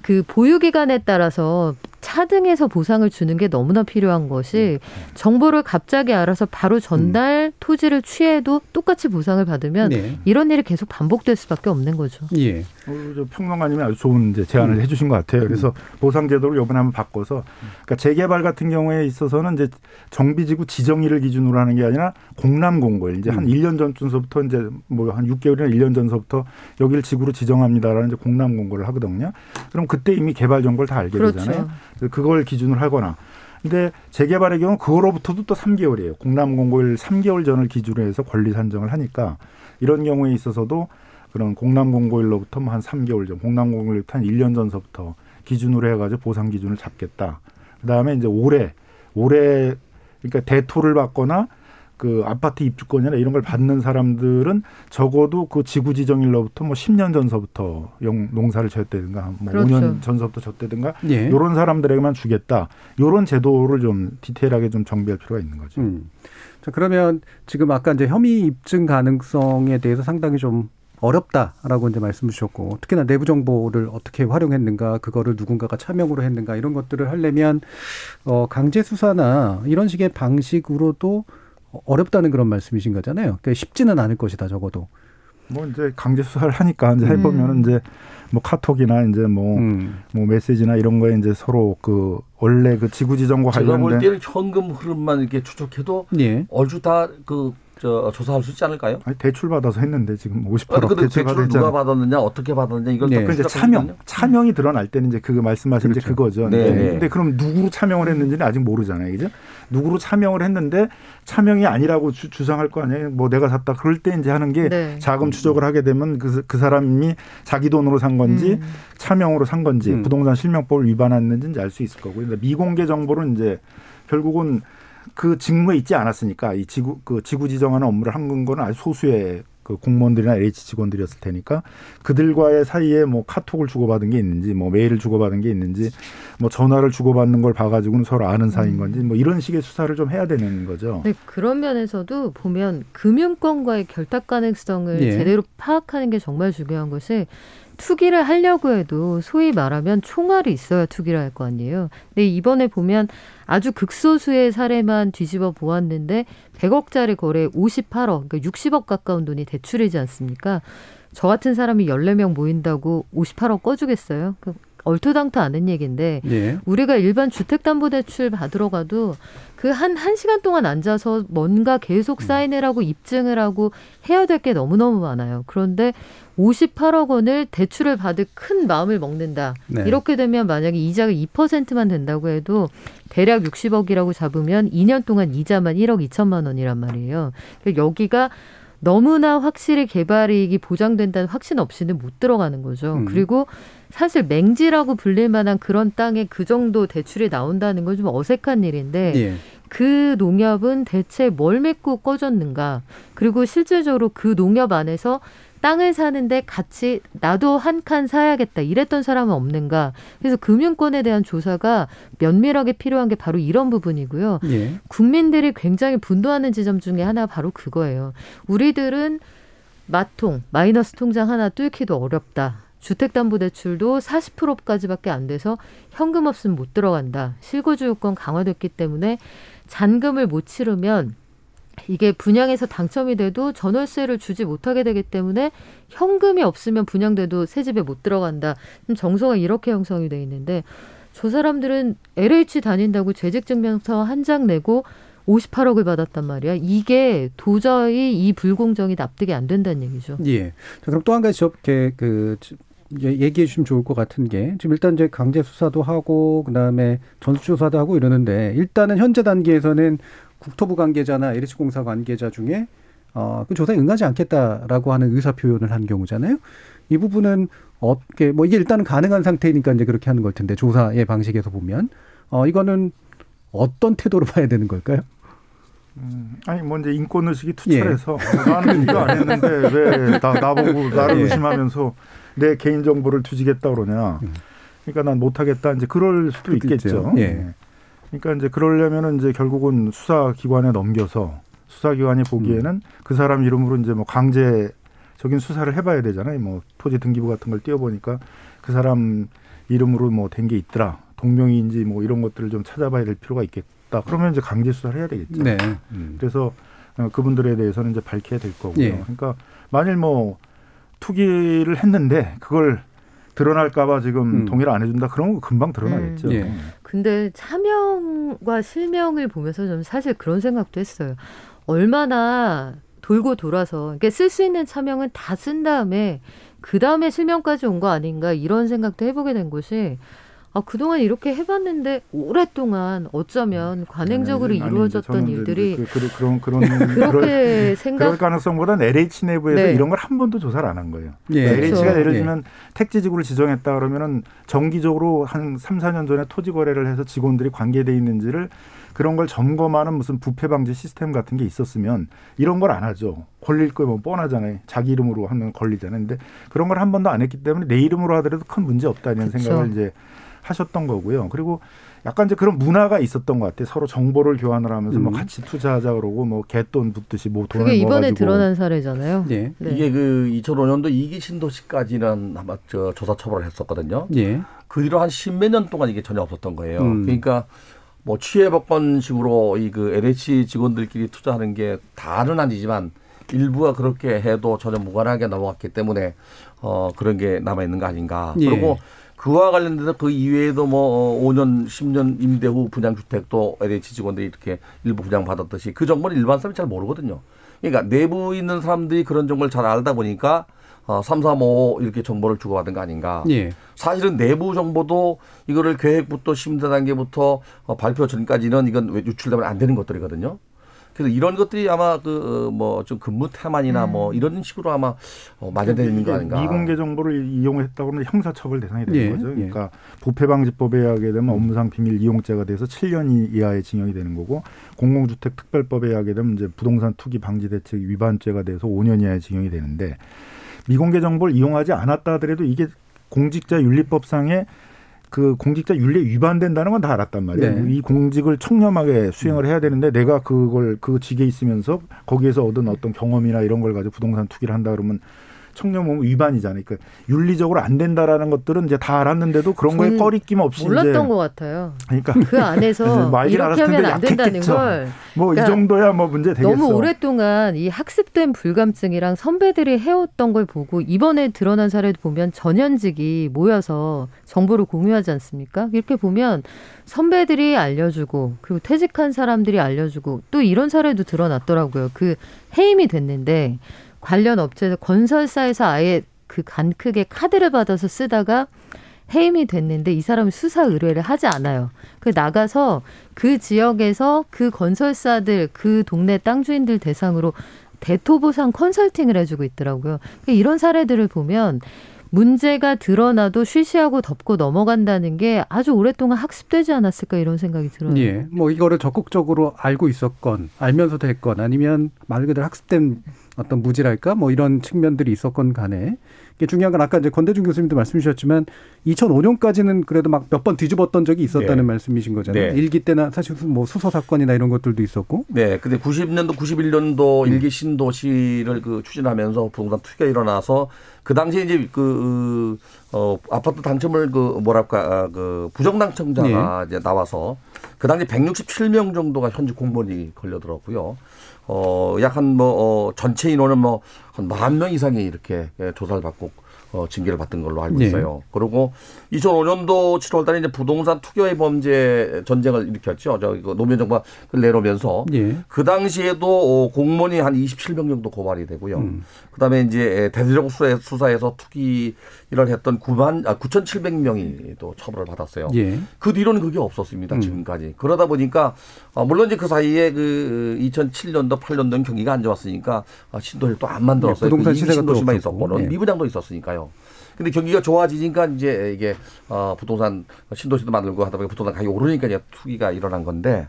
그 보유 기간에 따라서 차등해서 보상을 주는 게 너무나 필요한 것이 정보를 갑자기 알아서 바로 전날 토지를 취해도 똑같이 보상을 받으면 네. 이런 일이 계속 반복될 수밖에 없는 거죠. 예. 어, 저 평론가님이 아주 좋은 이제 제안을 해주신 것 같아요. 그래서 보상 제도를 이번에 한번 바꿔서 그러니까 재개발 같은 경우에 있어서는 이제 정비지구 지정일을 기준으로 하는 게 아니라 공람 공고일 이제 한 1년 전쯤서부터 이제 뭐 한 6개월이나 1년 전서부터 여기를 지구로 지정합니다라는 이제 공람 공고를 하거든요. 그럼 그때 이미 개발 정보를 다 알게 그렇죠. 되잖아요. 그걸 기준으로 하거나 근데 재개발의 경우 그거로부터도 또 3개월이에요. 공람 공고일 3개월 전을 기준으로 해서 권리 산정을 하니까 이런 경우에 있어서도 그런 공람 공고일로부터 뭐한 3개월 전, 공람 공고일부터 한 1년 전서부터 기준으로 해가지고 보상 기준을 잡겠다. 그 다음에 이제 올해, 올해, 그러니까 대토를 받거나 그 아파트 입주권이나 이런 걸 받는 사람들은 적어도 그 지구 지정일로부터 뭐 10년 전서부터 영, 농사를 졌다든가 뭐 그렇죠. 5년 전서부터 졌다든가 예. 요런 사람들에게만 주겠다. 요런 제도를 좀 디테일하게 좀 정비할 필요가 있는 거죠. 음. 자, 그러면 지금 아까 이제 혐의 입증 가능성에 대해서 상당히 좀 어렵다라고 이제 말씀 주셨고 특히나 내부 정보를 어떻게 활용했는가 그거를 누군가가 차명으로 했는가 이런 것들을 하려면 어 강제 수사나 이런 식의 방식으로도 어렵다는 그런 말씀이신 거잖아요. 그러니까 쉽지는 않을 것이다 적어도. 뭐 이제 강제 수사를 하니까 이제 해보면은 음. 이제 뭐 카톡이나 이제 뭐, 음. 뭐 메시지나 이런 거에 이제 서로 그 원래 그 지구 지정과 제가 볼 관련된 때는 현금 흐름만 이렇게 추적해도 예. 얼추 다 그 저 조사할 수 있지 않을까요? 아니, 대출 받아서 했는데 지금 50%억 아니, 근데 대출 대출 을 누가. 받았느냐 어떻게 받았느냐 이걸 네. 또그 이제. 차명, 차명이 드러날 때는 이제 그거 말씀하신 이제 그렇죠. 그거죠. 네, 근데, 네. 근데 그럼 누구로 차명을 했는지는 아직 모르잖아요, 그죠? 누구로 차명을 했는데 차명이 아니라고 주, 주장할 거 아니에요. 뭐 내가 샀다. 그럴 때 이제 하는 게 네. 자금 추적을 하게 되면 그, 그 사람이 자기 돈으로 산 건지 음. 차명으로 산 건지 음. 부동산 실명법을 위반했는지 알 수 있을 거고요. 근데 미공개 정보는 이제 결국은 그 직무에 있지 않았으니까 이 지구 그 지구 지정하는 업무를 한 거는 아주 소수의 그 공무원들이나 LH 직원들이었을 테니까 그들과의 사이에 뭐 카톡을 주고받은 게 있는지 뭐 메일을 주고받은 게 있는지 뭐 전화를 주고받는 걸 봐가지고는 서로 아는 사이인 건지 뭐 이런 식의 수사를 좀 해야 되는 거죠. 네, 그런 면에서도 보면 금융권과의 결탁 가능성을 예. 제대로 파악하는 게 정말 중요한 것이 투기를 하려고 해도 소위 말하면 총알이 있어야 투기를 할 거 아니에요. 근데 이번에 보면 아주 극소수의 사례만 뒤집어 보았는데 100억짜리 거래에 58억, 그러니까 60억 가까운 돈이 대출이지 않습니까? 저 같은 사람이 14명 모인다고 58억 꺼주겠어요? 그 얼토당토 않은 얘기인데 예. 우리가 일반 주택담보대출 받으러 가도 그 한, 한 시간 동안 앉아서 뭔가 계속 음. 사인을 하고 입증을 하고 해야 될 게 너무너무 많아요. 그런데 58억 원을 대출을 받을 큰 마음을 먹는다. 네. 이렇게 되면 만약에 이자가 2%만 된다고 해도 대략 60억이라고 잡으면 2년 동안 이자만 1억 2천만 원이란 말이에요. 그러니까 여기가 너무나 확실히 개발 이익이 보장된다는 확신 없이는 못 들어가는 거죠. 음. 그리고 사실 맹지라고 불릴 만한 그런 땅에 그 정도 대출이 나온다는 건 좀 어색한 일인데 예. 그 농협은 대체 뭘 믿고 꺼졌는가? 그리고 실질적으로 그 농협 안에서 땅을 사는데 같이 나도 한 칸 사야겠다 이랬던 사람은 없는가? 그래서 금융권에 대한 조사가 면밀하게 필요한 게 바로 이런 부분이고요. 예. 국민들이 굉장히 분노하는 지점 중에 하나 바로 그거예요. 우리들은 마통, 마이너스 통장 하나 뚫기도 어렵다. 주택담보대출도 40%까지밖에 안 돼서 현금 없으면 못 들어간다. 실거주 요건 강화됐기 때문에 잔금을 못 치르면 이게 분양에서 당첨이 돼도 전월세를 주지 못하게 되기 때문에 현금이 없으면 분양돼도 새 집에 못 들어간다. 좀 정서가 이렇게 형성이 돼 있는데 저 사람들은 LH 다닌다고 재직증명서 한 장 내고 58억을 받았단 말이야. 이게 도저히 이 불공정이 납득이 안 된다는 얘기죠. 예. 자, 그럼 또 한 가지 저렇게 그 예, 얘기해 주시면 좋을 것 같은 게 지금 일단 이제 강제 수사도 하고 그다음에 전수조사도 하고 이러는데 일단은 현재 단계에서는 국토부 관계자나 LH공사 관계자 중에 어, 그 조사에 응하지 않겠다라고 하는 의사 표현을 한 경우잖아요. 이 부분은 어떻게 뭐 이게 일단은 가능한 상태니까 이제 그렇게 하는 걸 텐데 조사의 방식에서 보면 어 이거는 어떤 태도로 봐야 되는 걸까요? 음, 아니 뭐 이제 인권 의식이 투철해서 예. 나는 이거 안 했는데 왜 나 나보고 나를 예. 의심하면서 내 개인 정보를 뒤지겠다 그러냐. 음. 그러니까 난 못하겠다. 이제 그럴 수도 있겠죠. 예. 그러니까 이제 그러려면은 이제 결국은 수사기관에 넘겨서 수사기관이 보기에는 음. 그 사람 이름으로 이제 뭐 강제적인 수사를 해봐야 되잖아요. 뭐 토지 등기부 같은 걸 띄워보니까 그 사람 이름으로 뭐 된 게 있더라. 동명이인지 뭐 이런 것들을 좀 찾아봐야 될 필요가 있겠다. 그러면 이제 강제 수사를 해야 되겠죠. 네. 음. 그래서 어, 그분들에 대해서는 이제 밝혀야 될 거고요. 예. 그러니까 만일 뭐 투기를 했는데 그걸 드러날까봐 지금 음. 동의를 안 해준다. 그런 거 금방 드러나겠죠. 음. 예. 근데 차명과 실명을 보면서 좀 사실 그런 생각도 했어요. 얼마나 돌고 돌아서 쓸수 있는 차명은 다 쓴 다음에 그 다음에 실명까지 온 거 아닌가 이런 생각도 해보게 된 것이 아, 그동안 이렇게 해봤는데 오랫동안 어쩌면 음. 관행적으로 아니, 이루어졌던 일들이 그, 그, 그런 그런 그렇게 생각 그럴 가능성보다는 LH 내부에서 네. 이런 걸 한 번도 조사를 안 한 거예요. 예. 그러니까 LH가 그렇죠. 예를 예. 들면 예. 택지지구를 지정했다 그러면은 정기적으로 한 3, 4년 전에 토지 거래를 해서 직원들이 관계돼 있는지를 그런 걸 점검하는 무슨 부패 방지 시스템 같은 게 있었으면 이런 걸 안 하죠. 걸릴 거뭐 뻔하잖아요. 자기 이름으로 하면 걸리잖아요. 근데 그런 걸 한 번도 안 했기 때문에 내 이름으로 하더라도 큰 문제 없다는 그렇죠. 생각을 이제 하셨던 거고요. 그리고 약간 이제 그런 문화가 있었던 것 같아요. 서로 정보를 교환을 하면서 뭐 음. 뭐 같이 투자하자 그러고 뭐 개돈 붙듯이 뭐 돈을 그게 이번에 모아가지고. 드러난 사례잖아요. 네. 네. 이게 그 2005년도 이기 신 도시까지는 아마 저 조사 처벌을 했었거든요. 예. 그 뒤로 한 십몇 년 동안 이게 전혀 없었던 거예요. 음. 그러니까 뭐 취해법권식으로 이 그 LH 직원들끼리 투자하는 게 다는 아니지만 일부가 그렇게 해도 전혀 무관하게 넘어갔기 때문에 어 그런 게 남아 있는 거 아닌가. 예. 그리고 그와 관련돼서 그 이외에도 뭐 5년, 어, 10년 임대 후 분양주택도 LH 직원들이 이렇게 일부 분양받았듯이 그 정보를 일반 사람이 잘 모르거든요. 그러니까 내부에 있는 사람들이 그런 정보를 잘 알다 보니까 어, 3, 3, 5 이렇게 정보를 주고받은 거 아닌가. 예. 사실은 내부 정보도 이거를 계획부터 심사 단계부터 어, 발표 전까지는 이건 유출되면 안 되는 것들이거든요. 그래서 이런 것들이 아마 그 뭐 좀 근무 태만이나 뭐 음. 뭐 이런 식으로 아마 어, 마련되어 있는 거 아닌가. 미공개 정보를 이용했다고 하면 형사처벌 대상이 되는 예. 거죠. 예. 그러니까 예. 부패방지법에 의하게 되면 업무상 비밀 이용죄가 돼서 7년 이하의 징역이 되는 거고 공공주택 특별법에 의하게 되면 이제 부동산 투기 방지 대책 위반죄가 돼서 5년 이하의 징역이 되는데 미공개 정보를 이용하지 않았다 하더라도 이게 공직자 윤리법상의 그 공직자 윤리에 위반된다는 건 다 알았단 말이에요. 네. 이 공직을 청렴하게 수행을 해야 되는데 내가 그걸 그 직에 있으면서 거기에서 얻은 어떤 경험이나 이런 걸 가지고 부동산 투기를 한다 그러면 청렴보험 위반이잖아요. 그러니까 윤리적으로 안 된다라는 것들은 이제 다 알았는데도 그런 거에 꺼리낌 없이 몰랐던 것 같아요. 그러니까 그 안에서 이렇게 하면 안 된다는 걸. 뭐이 그러니까 정도야 뭐 문제 되겠어. 너무 오랫동안 이 학습된 불감증이랑 선배들이 해왔던 걸 보고 이번에 드러난 사례도 보면 전현직이 모여서 정보를 공유하지 않습니까? 이렇게 보면 선배들이 알려주고 그리고 퇴직한 사람들이 알려주고 또 이런 사례도 드러났더라고요. 그 해임이 됐는데 관련 업체에서 건설사에서 아예 그 간 크게 카드를 받아서 쓰다가 해임이 됐는데 이 사람이 수사 의뢰를 하지 않아요. 그 나가서 그 지역에서 그 건설사들 그 동네 땅 주인들 대상으로 대토보상 컨설팅을 해주고 있더라고요. 그러니까 이런 사례들을 보면 문제가 드러나도 쉬쉬하고 덮고 넘어간다는 게 아주 오랫동안 학습되지 않았을까 이런 생각이 들어요. 예. 뭐 이거를 적극적으로 알고 있었건 알면서 도 했건 아니면 말 그대로 학습된 어떤 무지랄까 뭐 이런 측면들이 있었건 간에 이게 중요한 건 아까 이제 권대중 교수님도 말씀 주셨지만 2005년까지는 그래도 막 몇 번 뒤집었던 적이 있었다는 네. 말씀이신 거잖아요. 네. 일기 때나 사실 뭐 수소 사건이나 이런 것들도 있었고. 네. 근데 90년도 91년도 음. 일기 신도시를 그 추진하면서 부동산 투기가 일어나서 그 당시에 이제 그, 어, 아파트 당첨을 그 뭐랄까, 아, 그 부정 당첨자가 네. 이제 나와서 그 당시 167명 정도가 현직 공무원이 걸려들었고요. 어, 약 한 뭐, 어, 전체 인원은 뭐, 한 만 명 이상이 이렇게 예, 조사를 받고 어, 징계를 받은 걸로 알고 네. 있어요. 그리고 2005년도 7월 달에 이제 부동산 투기의 범죄 전쟁을 일으켰죠. 저 이거 노무현 정부가 내놓으면서 예. 그 당시에도 어, 공무원이 한 27명 정도 고발이 되고요. 음. 그다음에 이제 대대적 수사에- 수사에서 투기를 했던 9만 아, 9,700명이 또 처벌을 받았어요. 예. 그 뒤로는 그게 없었습니다. 음. 지금까지. 그러다 보니까 어, 물론 이제 그 사이에 그 2007년도 8년도는 경기가 안 좋았으니까 어, 신도시 또안 만들 었어요. 네, 부동산 그 시세가 또 신도시만 없었고. 있었고는 예. 미분양도 있었으니까요. 근데 경기가 좋아지니까 이제 이게 어, 부동산 신도시도 만들고 하다 보니까 부동산 가격이 오르니까 이제 투기가 일어난 건데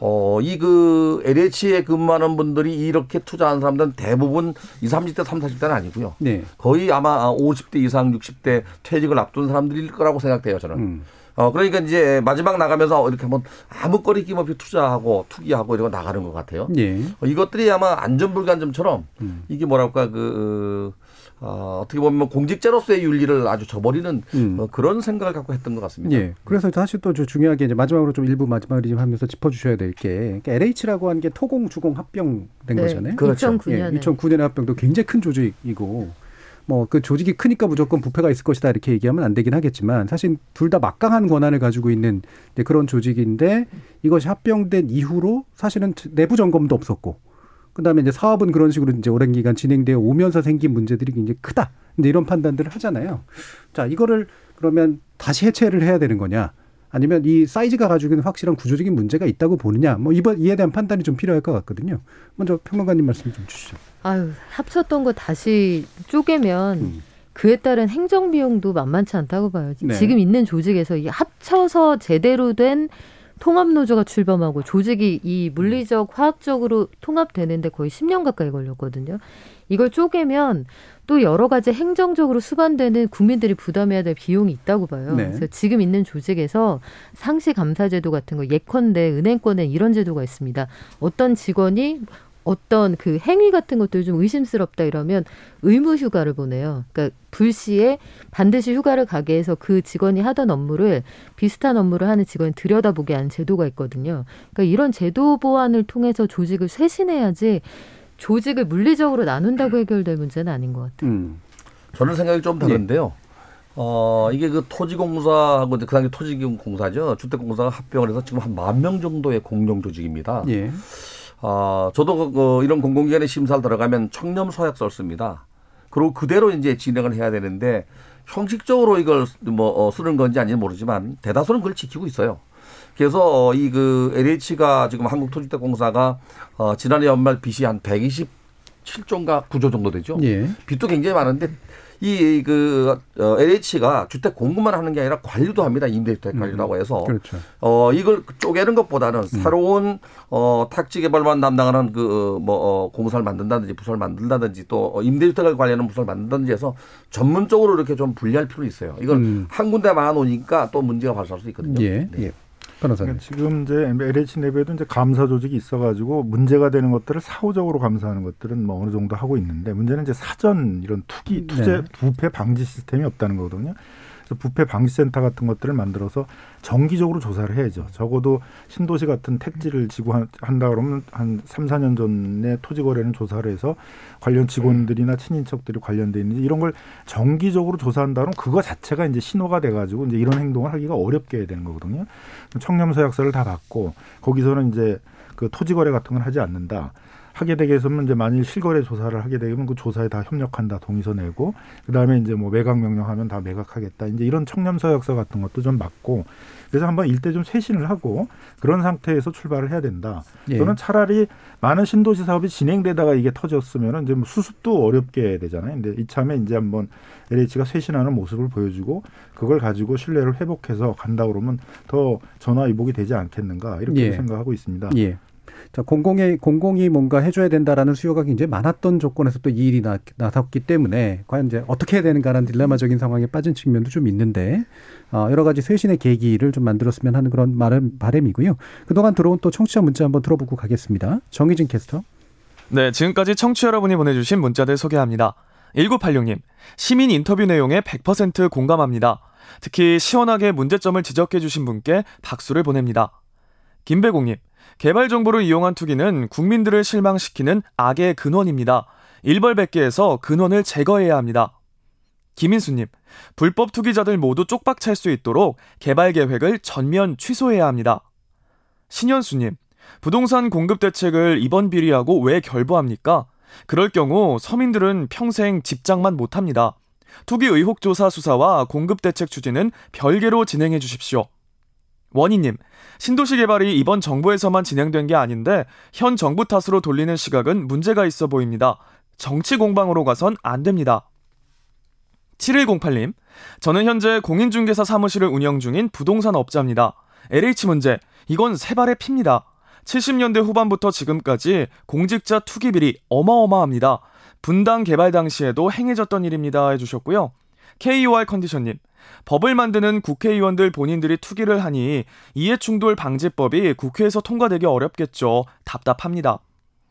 어, 이 그 LH에 근무하는 분들이 이렇게 투자한 사람들은 대부분 20, 30대, 30, 40대는 아니고요. 네. 거의 아마 50대 이상, 60대 퇴직을 앞둔 사람들일 거라고 생각돼요, 저는. 음. 어, 그러니까 이제 마지막 나가면서 이렇게 한번 아무 거리 낌 없이 투자하고 투기하고 이러고 나가는 것 같아요. 예. 어, 이것들이 아마 안전불감점처럼 음. 이게 뭐랄까 그 어, 어떻게 보면 공직자로서의 윤리를 아주 저버리는 음. 어, 그런 생각을 갖고 했던 것 같습니다. 예. 그래서 사실 또저 중요하게 이제 마지막으로 좀 일부 마지막으로 좀 하면서 짚어주셔야 될 게 그러니까 LH라고 하는 게 토공 주공 합병된 네, 거잖아요. 그렇죠. 2009년에. 예, 2009년에 합병도 굉장히 큰 조직이고 뭐 그 조직이 크니까 무조건 부패가 있을 것이다 이렇게 얘기하면 안 되긴 하겠지만 사실 둘 다 막강한 권한을 가지고 있는 그런 조직인데 이것이 합병된 이후로 사실은 내부 점검도 없었고 그다음에 이제 사업은 그런 식으로 이제 오랜 기간 진행되어 오면서 생긴 문제들이 굉장히 크다. 근데 이런 판단들을 하잖아요. 자, 이거를 그러면 다시 해체를 해야 되는 거냐? 아니면 이 사이즈가 가지고 있는 확실한 구조적인 문제가 있다고 보느냐? 뭐 이번 이에 대한 판단이 좀 필요할 것 같거든요. 먼저 평론가님 말씀 좀 주시죠. 아유, 합쳤던 거 다시 쪼개면 음. 그에 따른 행정 비용도 만만치 않다고 봐요. 네. 지금 있는 조직에서 이 합쳐서 제대로 된 통합 노조가 출범하고 조직이 이 물리적 화학적으로 통합되는데 거의 10년 가까이 걸렸거든요. 이걸 쪼개면 또 여러 가지 행정적으로 수반되는 국민들이 부담해야 될 비용이 있다고 봐요. 네. 그래서 지금 있는 조직에서 상시 감사 제도 같은 거 예컨대 은행권에 이런 제도가 있습니다. 어떤 직원이 어떤 그 행위 같은 것들 좀 의심스럽다 이러면 의무 휴가를 보내요. 그러니까 불시에 반드시 휴가를 가게 해서 그 직원이 하던 업무를 비슷한 업무를 하는 직원이 들여다보게 하는 제도가 있거든요. 그러니까 이런 제도 보완을 통해서 조직을 쇄신해야지 조직을 물리적으로 나눈다고 해결될 문제는 아닌 것 같아요. 음. 저는 생각이 좀 다른데요. 어, 이게 그 토지공사하고 이제 그 당시 토지공사죠. 주택공사가 합병을 해서 지금 한 만 명 정도의 공룡 조직입니다. 예. 아, 저도 그, 어, 이런 공공기관에 심사를 들어가면 청렴 서약서를 씁니다. 그리고 그대로 이제 진행을 해야 되는데 형식적으로 이걸 뭐 어, 쓰는 건지 아닌지 모르지만 대다수는 그걸 지키고 있어요. 그래서 어, 이그 LH가 지금 한국토지대공사가 어, 지난해 연말 빚이 한 127조인가 9조 정도 되죠. 예. 빚도 굉장히 많은데 이그 어, LH가 주택 공급만 하는 게 아니라 관리도 합니다. 임대주택 관리도 하고 해서 그렇죠. 어 이걸 쪼개는 것보다는 새로운 어 탁지 개발만 담당하는 그뭐 어, 공사를 만든다든지 부서를 만든다든지 또 어, 임대주택을 관리하는 부서를 만든다든지 해서 전문적으로 이렇게 좀 분리할 필요가 있어요. 이걸 음. 한 군데 많아 놓으니까 또 문제가 발생할 수 있거든요. 예. 네. 예. 변호사님. 그러니까 지금 이제 LH 내부에도 이제 감사 조직이 있어가지고 문제가 되는 것들을 사후적으로 감사하는 것들은 뭐 어느 정도 하고 있는데 문제는 이제 사전 이런 투기 네. 부패 방지 시스템이 없다는 거거든요. 그래서 부패 방지센터 같은 것들을 만들어서 정기적으로 조사를 해야죠. 적어도 신도시 같은 택지를 지고 한- 한다 그러면 한 3, 4년 전에 토지 거래는 조사를 해서 관련 직원들이나 친인척들이 관련돼 있는지 이런 걸 정기적으로 조사한다 그러면 그거 자체가 이제 신호가 돼 가지고 이제 이런 행동을 하기가 어렵게 되는 거거든요. 청렴 서약서를 다 받고 거기서는 이제 그 토지 거래 같은 건 하지 않는다. 하게 되게 되면 이제 만일 실거래 조사를 하게 되면 그 조사에 다 협력한다 동의서 내고 그다음에 이제 뭐 매각 명령하면 다 매각하겠다 이제 이런 청렴 서약서 같은 것도 좀 맞고 그래서 한번 일대 좀 쇄신을 하고 그런 상태에서 출발을 해야 된다. 예. 저는 차라리 많은 신도시 사업이 진행되다가 이게 터졌으면은 이제 뭐 수습도 어렵게 되잖아요. 근데 이참에 이제 한번 LH가 쇄신하는 모습을 보여주고 그걸 가지고 신뢰를 회복해서 간다 그러면 더 전화 위복이 되지 않겠는가 이렇게 예. 생각하고 있습니다. 예. 자, 공공의 공공이 뭔가 해줘야 된다라는 수요가 굉장히 많았던 조건에서 또 이 일이 나, 나섰기 때문에 과연 이제 어떻게 해야 되는가라는 딜레마적인 상황에 빠진 측면도 좀 있는데 어, 여러 가지 쇄신의 계기를 좀 만들었으면 하는 그런 바람, 바람이고요. 그동안 들어온 또 청취자 문자 한번 들어보고 가겠습니다. 정희진 캐스터. 네, 지금까지 청취 여러분이 보내주신 문자들 소개합니다. 1986님, 시민 인터뷰 내용에 100% 공감합니다. 특히 시원하게 문제점을 지적해주신 분께 박수를 보냅니다. 김배공님, 개발 정보를 이용한 투기는 국민들을 실망시키는 악의 근원입니다. 일벌백계에서 근원을 제거해야 합니다. 김인수님, 불법 투기자들 모두 쪽박 찰 수 있도록 개발 계획을 전면 취소해야 합니다. 신현수님, 부동산 공급 대책을 이번 비리하고 왜 결부합니까? 그럴 경우 서민들은 평생 집장만 못합니다. 투기 의혹 조사 수사와 공급 대책 추진은 별개로 진행해 주십시오. 원희님, 신도시 개발이 이번 정부에서만 진행된 게 아닌데 현 정부 탓으로 돌리는 시각은 문제가 있어 보입니다. 정치 공방으로 가선 안 됩니다. 7108님, 저는 현재 공인중개사 사무실을 운영 중인 부동산 업자입니다. LH 문제, 이건 세 발의 피입니다. 70년대 후반부터 지금까지 공직자 투기 비리 어마어마합니다. 분당 개발 당시에도 행해졌던 일입니다. 해주셨고요. KUR 컨디션님, 법을 만드는 국회의원들 본인들이 투기를 하니 이해충돌 방지법이 국회에서 통과되기 어렵겠죠. 답답합니다.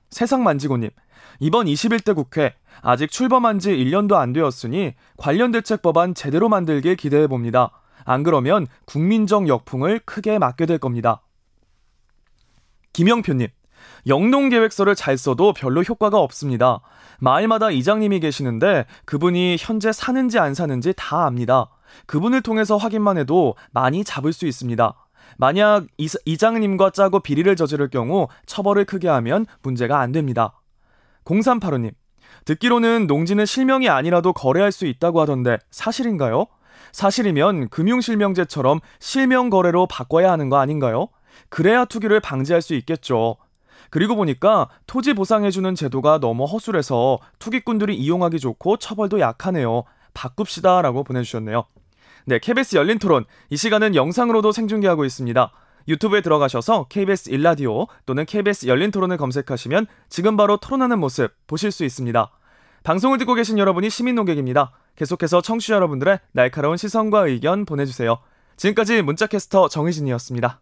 세상 만지고님, 이번 21대 국회 아직 출범한 지 1년도 안 되었으니 관련 대책 법안 제대로 만들길 기대해 봅니다. 안 그러면 국민적 역풍을 크게 맞게 될 겁니다. 김영표님, 영농 계획서를 잘 써도 별로 효과가 없습니다. 마을마다 이장님이 계시는데 그분이 현재 사는지 안 사는지 다 압니다. 그분을 통해서 확인만 해도 많이 잡을 수 있습니다. 만약 이장님과 짜고 비리를 저지를 경우 처벌을 크게 하면 문제가 안 됩니다. 0385님, 듣기로는 농지는 실명이 아니라도 거래할 수 있다고 하던데 사실인가요? 사실이면 금융실명제처럼 실명 거래로 바꿔야 하는 거 아닌가요? 그래야 투기를 방지할 수 있겠죠. 그리고 보니까 토지 보상해주는 제도가 너무 허술해서 투기꾼들이 이용하기 좋고 처벌도 약하네요. 바꿉시다 라고 보내주셨네요. 네, KBS 열린 토론. 이 시간은 영상으로도 생중계하고 있습니다. 유튜브에 들어가셔서 KBS 일라디오 또는 KBS 열린 토론을 검색하시면 지금 바로 토론하는 모습 보실 수 있습니다. 방송을 듣고 계신 여러분이 시민 농객입니다. 계속해서 청취자 여러분들의 날카로운 시선과 의견 보내주세요. 지금까지 문자캐스터 정희진이었습니다.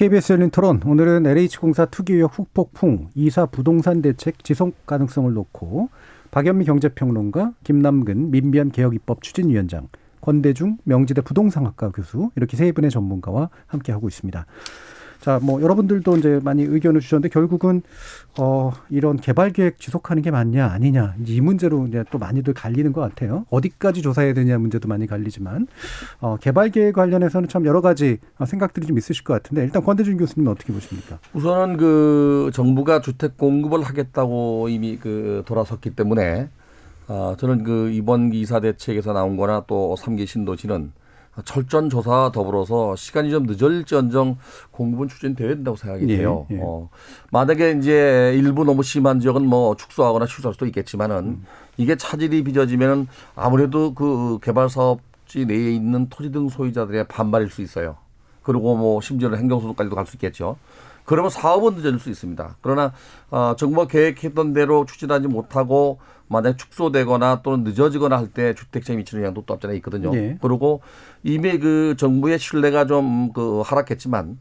KBS 열린 토론 오늘은 LH공사 투기 의혹 후폭풍 이사 부동산 대책 지속 가능성을 놓고 박연미 경제평론가 김남근 민변 개혁입법 추진위원장 권대중 명지대 부동산학과 교수 이렇게 세 분의 전문가와 함께 하고 있습니다. 자, 뭐 여러분들도 이제 많이 의견을 주셨는데 결국은 어 이런 개발 계획 지속하는 게 맞냐 아니냐 이 문제로 이제 또 많이들 갈리는 것 같아요. 어디까지 조사해야 되냐 문제도 많이 갈리지만 어 개발 계획 관련해서는 참 여러 가지 생각들이 좀 있으실 것 같은데 일단 권대중 교수님은 어떻게 보십니까? 우선은 그 정부가 주택 공급을 하겠다고 이미 그 돌아섰기 때문에 아, 저는 그 이번 이사 대책에서 나온 거나 또 3기 신도시는 철전 조사 더불어서 시간이 좀 늦을지언정 공급은 추진돼야 된다고 생각이 예, 돼요. 예, 예. 어, 만약에 이제 일부 너무 심한 지역은 뭐 축소하거나 취소할 수도 있겠지만은 음. 이게 차질이 빚어지면은 아무래도 그 개발 사업지 내에 있는 토지 등 소유자들의 반발일 수 있어요. 그리고 뭐 심지어는 행정소송까지도 갈 수 있겠죠. 그러면 사업은 늦어질 수 있습니다. 그러나 어, 정부가 계획했던 대로 추진하지 못하고 만약 축소되거나 또는 늦어지거나 할 때 주택시장에 미치는 영향도 또 없잖아 있거든요. 네. 그리고 이미 그 정부의 신뢰가 좀 그 하락했지만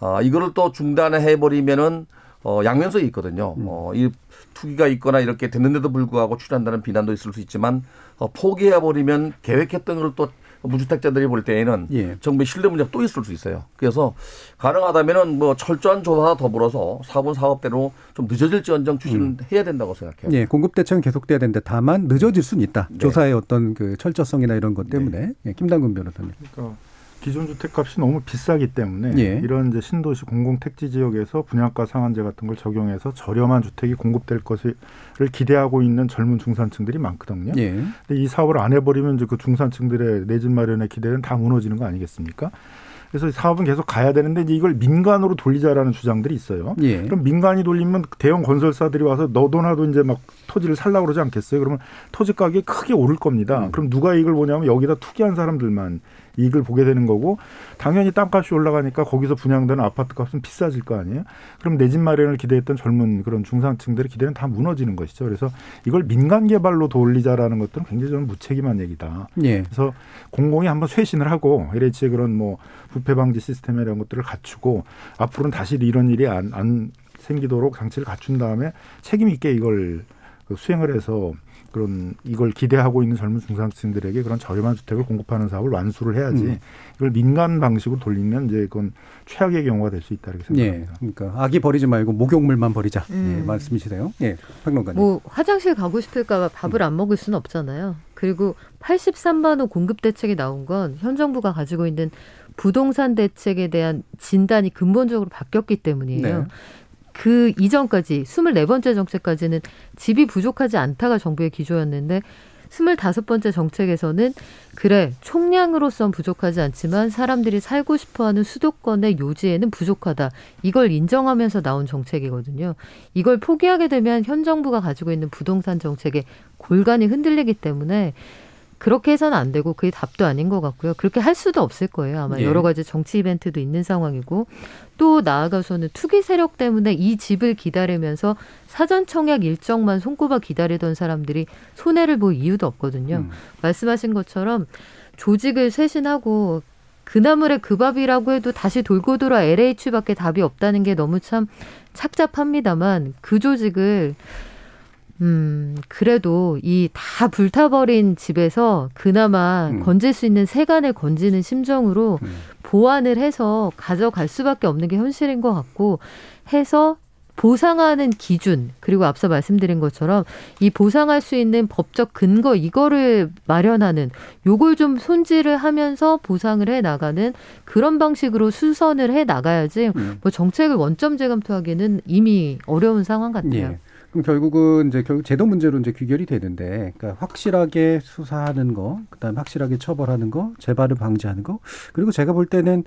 어, 이거를 또 중단해 버리면은 어, 양면성이 있거든요. 음. 어, 이 투기가 있거나 이렇게 됐는데도 불구하고 추진한다는 비난도 있을 수 있지만 어, 포기해 버리면 계획했던 걸 또 무주택자들이 볼 때에는 예. 정부의 신뢰 문제가 또 있을 수 있어요. 그래서 가능하다면은 뭐 철저한 조사 더불어서 사분 사업대로 좀 늦어질지언정 추진해야 을 된다고 생각해요. 예, 공급 대책은 계속돼야 되는데 다만 늦어질 수는 있다. 네. 조사의 어떤 그 철저성이나 이런 것 때문에 네. 예, 김당근 변호사님. 그러니까 기존 주택값이 너무 비싸기 때문에 예. 이런 이제 신도시 공공 택지 지역에서 분양가 상한제 같은 걸 적용해서 저렴한 주택이 공급될 것을 기대하고 있는 젊은 중산층들이 많거든요. 예. 근데 이 사업을 안 해버리면 이제 그 중산층들의 내 집 마련의 기대는 다 무너지는 거 아니겠습니까? 그래서 사업은 계속 가야 되는데 이제 이걸 민간으로 돌리자라는 주장들이 있어요. 예. 그럼 민간이 돌리면 대형 건설사들이 와서 너도나도 이제 막 토지를 살라고 그러지 않겠어요? 그러면 토지 가격이 크게 오를 겁니다. 그럼 누가 이익을 보냐면 여기다 투기한 사람들만 이익을 보게 되는 거고 당연히 땅값이 올라가니까 거기서 분양되는 아파트 값은 비싸질 거 아니에요. 그럼 내 집 마련을 기대했던 젊은 그런 중산층들의 기대는 다 무너지는 것이죠. 그래서 이걸 민간 개발로 돌리자라는 것들은 굉장히 좀 무책임한 얘기다. 예. 그래서 공공이 한번 쇄신을 하고 LH의 그런 뭐 부패 방지 시스템 이런 것들을 갖추고 앞으로는 다시 이런 일이 안, 안 생기도록 장치를 갖춘 다음에 책임 있게 이걸 그 수행을 해서 그런 이걸 기대하고 있는 젊은 중산층들에게 그런 저렴한 주택을 공급하는 사업을 완수를 해야지 음. 이걸 민간 방식으로 돌리면 이제 그건 최악의 경우가 될 수 있다 이렇게 예. 생각합니다. 그러니까 아기 버리지 말고 목욕물만 버리자. 음. 예, 말씀이시네요. 예. 평론가님. 뭐 화장실 가고 싶을까봐 밥을 안 먹을 수는 없잖아요. 그리고 83만 호 공급 대책이 나온 건 현 정부가 가지고 있는 부동산 대책에 대한 진단이 근본적으로 바뀌었기 때문이에요. 네. 그 이전까지 24번째 정책까지는 집이 부족하지 않다가 정부의 기조였는데 25번째 정책에서는 그래 총량으로선 부족하지 않지만 사람들이 살고 싶어하는 수도권의 요지에는 부족하다. 이걸 인정하면서 나온 정책이거든요. 이걸 포기하게 되면 현 정부가 가지고 있는 부동산 정책의 골간이 흔들리기 때문에 그렇게 해서는 안 되고 그게 답도 아닌 것 같고요. 그렇게 할 수도 없을 거예요. 아마 예. 여러 가지 정치 이벤트도 있는 상황이고 또 나아가서는 투기 세력 때문에 이 집을 기다리면서 사전 청약 일정만 손꼽아 기다리던 사람들이 손해를 볼 이유도 없거든요. 음. 말씀하신 것처럼 조직을 쇄신하고 그나물의 그 밥이라고 해도 다시 돌고 돌아 LH밖에 답이 없다는 게 너무 참 착잡합니다만 그 조직을 음, 그래도 이 다 불타버린 집에서 그나마 음. 건질 수 있는 세간을 건지는 심정으로 음. 보완을 해서 가져갈 수밖에 없는 게 현실인 것 같고 해서 보상하는 기준 그리고 앞서 말씀드린 것처럼 이 보상할 수 있는 법적 근거 이거를 마련하는 요걸 좀 손질을 하면서 보상을 해 나가는 그런 방식으로 수선을 해 나가야지 음. 뭐 정책을 원점 재검토하기는 이미 어려운 상황 같아요. 예. 그럼 결국은 이제 결국 제도 문제로 이제 귀결이 되는데, 그러니까 확실하게 수사하는 거, 그다음에 확실하게 처벌하는 거, 재발을 방지하는 거, 그리고 제가 볼 때는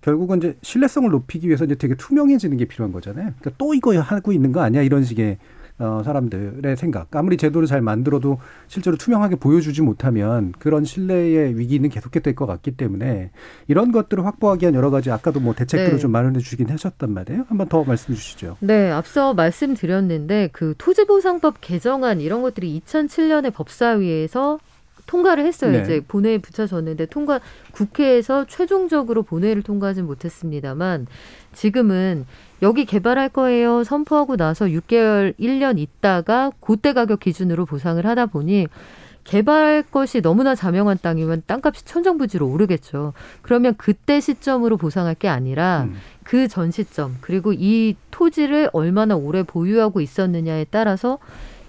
결국은 이제 신뢰성을 높이기 위해서 이제 되게 투명해지는 게 필요한 거잖아요. 그러니까 또 이거 하고 있는 거 아니야 이런 식의 어, 사람들의 생각. 아무리 제도를 잘 만들어도 실제로 투명하게 보여주지 못하면 그런 신뢰의 위기는 계속해 될것 같기 때문에 이런 것들을 확보하기 위한 여러 가지 아까도 뭐 대책들을 네. 좀 마련해 주긴 하셨단 말이에요. 한번 더 말씀 주시죠. 네, 앞서 말씀드렸는데 그 토지보상법 개정안 이런 것들이 2007년에 법사위에서 통과를 했어요. 네. 이제 본회의에 붙여졌는데 통과 국회에서 최종적으로 본회의를 통과하진 못했습니다만 지금은 여기 개발할 거예요 선포하고 나서 6개월 1년 있다가 그때 가격 기준으로 보상을 하다 보니 개발할 것이 너무나 자명한 땅이면 땅값이 천정부지로 오르겠죠. 그러면 그때 시점으로 보상할 게 아니라 음. 그전 시점 그리고 이 토지를 얼마나 오래 보유하고 있었느냐에 따라서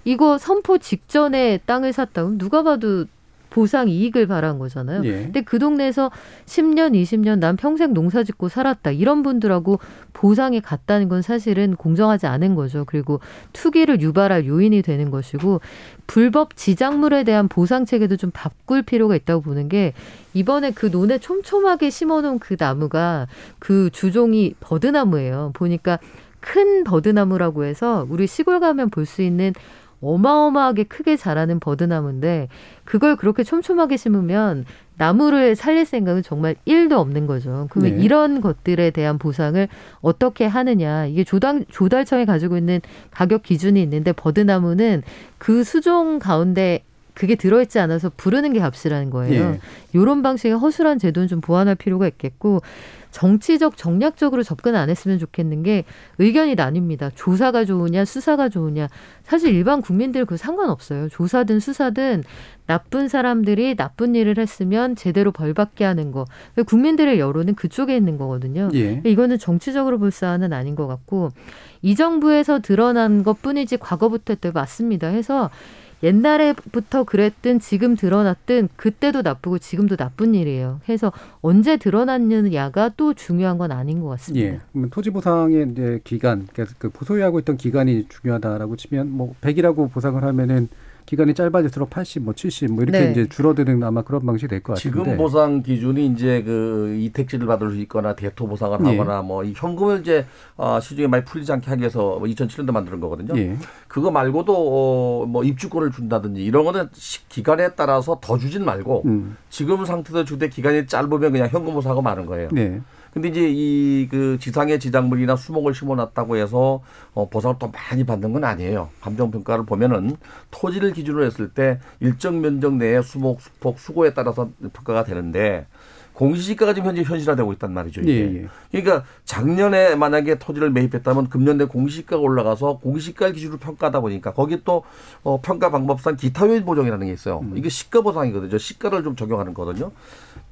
이거 선포 직전에 땅을 샀다 그럼 누가 봐도 보상 이익을 바란 거잖아요. 예. 근데 그 동네에서 10년, 20년 난 평생 농사 짓고 살았다. 이런 분들하고 보상이 같다는 건 사실은 공정하지 않은 거죠. 그리고 투기를 유발할 요인이 되는 것이고 불법 지작물에 대한 보상 체계도 좀 바꿀 필요가 있다고 보는 게 이번에 그 논에 촘촘하게 심어놓은 그 나무가 그 주종이 버드나무예요. 보니까 큰 버드나무라고 해서 우리 시골 가면 볼 수 있는 어마어마하게 크게 자라는 버드나무인데 그걸 그렇게 촘촘하게 심으면 나무를 살릴 생각은 정말 일도 없는 거죠. 그러면 네. 이런 것들에 대한 보상을 어떻게 하느냐. 이게 조당, 조달청이 가지고 있는 가격 기준이 있는데 버드나무는 그 수종 가운데 그게 들어있지 않아서 부르는 게 값이라는 거예요. 예. 이런 방식의 허술한 제도는 좀 보완할 필요가 있겠고 정치적 정략적으로 접근 안 했으면 좋겠는 게 의견이 나뉩니다. 조사가 좋으냐 수사가 좋으냐 사실 일반 국민들 그 상관없어요. 조사든 수사든 나쁜 사람들이 나쁜 일을 했으면 제대로 벌받게 하는 거 국민들의 여론은 그쪽에 있는 거거든요. 예. 이거는 정치적으로 볼 사안은 아닌 것 같고 이 정부에서 드러난 것 뿐이지 과거부터 했던 맞습니다. 해서 옛날에부터 그랬든 지금 드러났든 그때도 나쁘고 지금도 나쁜 일이에요. 해서 언제 드러났느냐가 또 중요한 건 아닌 것 같습니다. 예. 토지 보상의 이제 기간, 그러니까 그 소유하고 있던 기간이 중요하다라고 치면 뭐 100이라고 보상을 하면은 기간이 짧아질수록 80, 뭐 70, 뭐 이렇게 네. 이제 줄어드는 아마 그런 방식이 될 것 같은데. 지금 보상 기준이 이제 그 이택지를 받을 수 있거나 대토 보상을 예. 하거나 뭐 이 현금을 이제 어, 시중에 많이 풀리지 않게 하기 위해서 뭐 2007년도 만드는 거거든요. 예. 그거 말고도 어, 뭐 입주권을 준다든지 이런 거는 시- 기간에 따라서 더 주진 말고 음. 지금 상태에서 주되 기간이 짧으면 그냥 현금 보상하고 마는 거예요. 네. 근데 이제 이 그 지상의 지작물이나 수목을 심어놨다고 해서 어, 보상을 또 많이 받는 건 아니에요. 감정 평가를 보면은 토지를 기준으로 했을 때 일정 면적 내에 수목, 수폭, 수고에 따라서 평가가 되는데 공시지가가 지금 현재 현실화되고 있단 말이죠. 이게. 예, 예. 그러니까 작년에 만약에 토지를 매입했다면 금년 내 공시지가가 올라가서 공시지가를 기준으로 평가하다 보니까 거기 또 어, 평가 방법상 기타 요인 보정이라는 게 있어요. 음. 이게 시가 보상이거든요. 시가를 좀 적용하는 거거든요.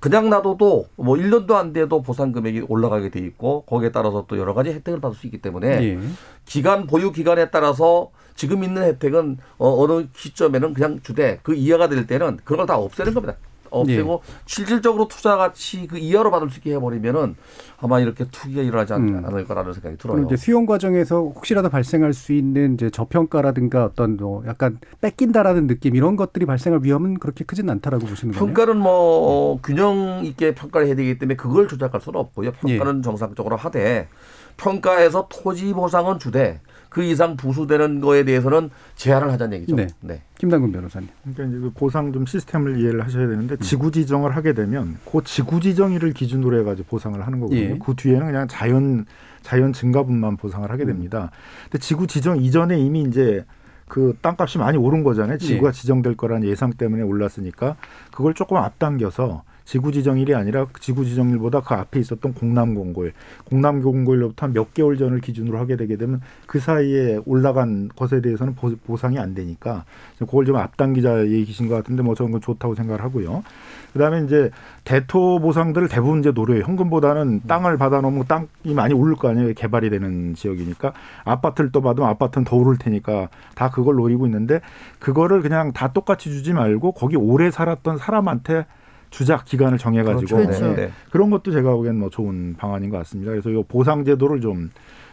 그냥 놔둬도 뭐 1년도 안 돼도 보상 금액이 올라가게 돼 있고 거기에 따라서 또 여러 가지 혜택을 받을 수 있기 때문에 예. 기간 보유 기간에 따라서 지금 있는 혜택은 어, 어느 시점에는 그냥 주되 그 이하가 될 때는 그걸 다 없애는 겁니다. 없애고 예. 실질적으로 투자 가치 그 이하로 받을 수 있게 해버리면은 아마 이렇게 투기가 일어나지 않, 음. 않을 거라는 생각이 들어요. 이제 수용 과정에서 혹시라도 발생할 수 있는 이제 저평가라든가 어떤 뭐 약간 뺏긴다라는 느낌 이런 것들이 발생할 위험은 그렇게 크진 않다라고 보시는 거예요. 평가는 뭐 어, 균형 있게 평가를 해야 되기 때문에 그걸 조작할 수는 없고요. 평가는 정상적으로 하되 평가에서 토지 보상은 주되 그 이상 부수되는 거에 대해서는 제한을 하자는 얘기죠. 네. 네. 김당근 변호사님. 그러니까 이제 그 보상 좀 시스템을 이해를 하셔야 되는데 음. 지구 지정을 하게 되면 그 지구 지정일을 기준으로 해가지고 보상을 하는 거거든요. 예. 그 뒤에는 그냥 자연 자연 증가분만 보상을 음. 하게 됩니다. 근데 지구 지정 이전에 이미 이제 그 땅값이 많이 오른 거잖아요. 지구가 예. 지정될 거라는 예상 때문에 올랐으니까 그걸 조금 앞당겨서 지구 지정일이 아니라 지구 지정일보다 그 앞에 있었던 공남 공고일, 공남 공고일로부터 한몇 개월 전을 기준으로 하게 되게 되면 그 사이에 올라간 것에 대해서는 보- 보상이 안 되니까 그걸 좀 앞당기자 얘기신 것 같은데 뭐 저는 좋다고 생각을 하고요. 그다음에 이제 대토 보상들을 대부분 이제 노려요. 현금보다는 땅을 받아놓으면 땅이 많이 오를 거 아니에요. 개발이 되는 지역이니까 아파트를 또 받으면 아파트는 더 오를 테니까 다 그걸 노리고 있는데 그거를 그냥 다 똑같이 주지 말고 거기 오래 살았던 사람한테 주작 기간을 정해가지고 그렇죠. 네, 네. 그런 것도 제가 보기엔 뭐 좋은 방안인 것 같습니다. 그래서 이 보상 제도를 좀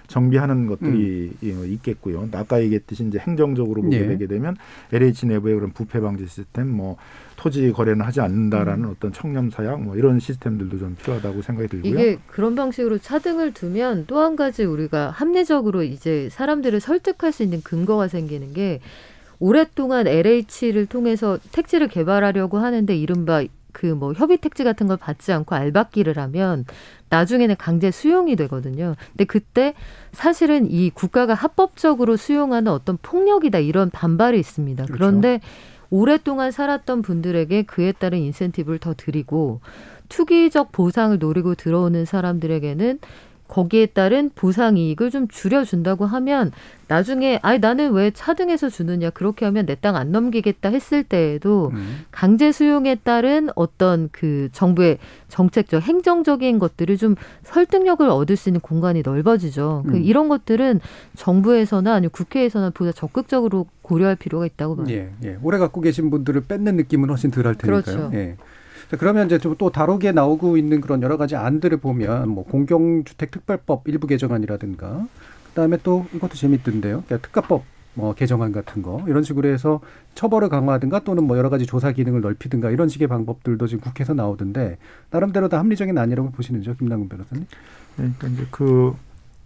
정비하는 것들이 예, 있겠고요. 아까 얘기했듯이 이제 행정적으로 보게 예. 되게 되면 LH 내부의 그런 부패 방지 시스템, 뭐 토지 거래는 하지 않는다라는 어떤 청렴 사양, 뭐 이런 시스템들도 좀 필요하다고 생각이 들고요. 이게 그런 방식으로 차등을 두면 또 한 가지 우리가 합리적으로 이제 사람들을 설득할 수 있는 근거가 생기는 게 오랫동안 LH를 통해서 택지를 개발하려고 하는데 이른바 그 뭐 협의 택지 같은 걸 받지 않고 알박기를 하면 나중에는 강제 수용이 되거든요. 근데 그때 사실은 이 국가가 합법적으로 수용하는 어떤 폭력이다 이런 반발이 있습니다. 그렇죠. 그런데 오랫동안 살았던 분들에게 그에 따른 인센티브를 더 드리고 투기적 보상을 노리고 들어오는 사람들에게는 거기에 따른 보상 이익을 좀 줄여준다고 하면 나중에 아니 나는 왜 차등해서 주느냐 그렇게 하면 내 땅 안 넘기겠다 했을 때에도 음. 강제 수용에 따른 어떤 그 정부의 정책적 행정적인 것들을 좀 설득력을 얻을 수 있는 공간이 넓어지죠. 그 음. 이런 것들은 정부에서나 아니면 국회에서나 보다 적극적으로 고려할 필요가 있다고 봐요. 예, 예. 오래 갖고 계신 분들을 뺏는 느낌은 훨씬 덜 할 테니까요. 그렇죠. 예. 자, 그러면 이제 좀 또 다루게 나오고 있는 그런 여러 가지 안들을 보면 뭐 공경주택 특별법 일부 개정안이라든가 그다음에 또 이것도 재밌던데요. 그러니까 특가법 뭐 개정안 같은 거 이런 식으로 해서 처벌을 강화하든가 또는 뭐 여러 가지 조사 기능을 넓히든가 이런 식의 방법들도 지금 국회에서 나오던데 나름대로 다 합리적인 아니라고 보시는죠, 김남근 변호사님? 네, 그러니까 이제 그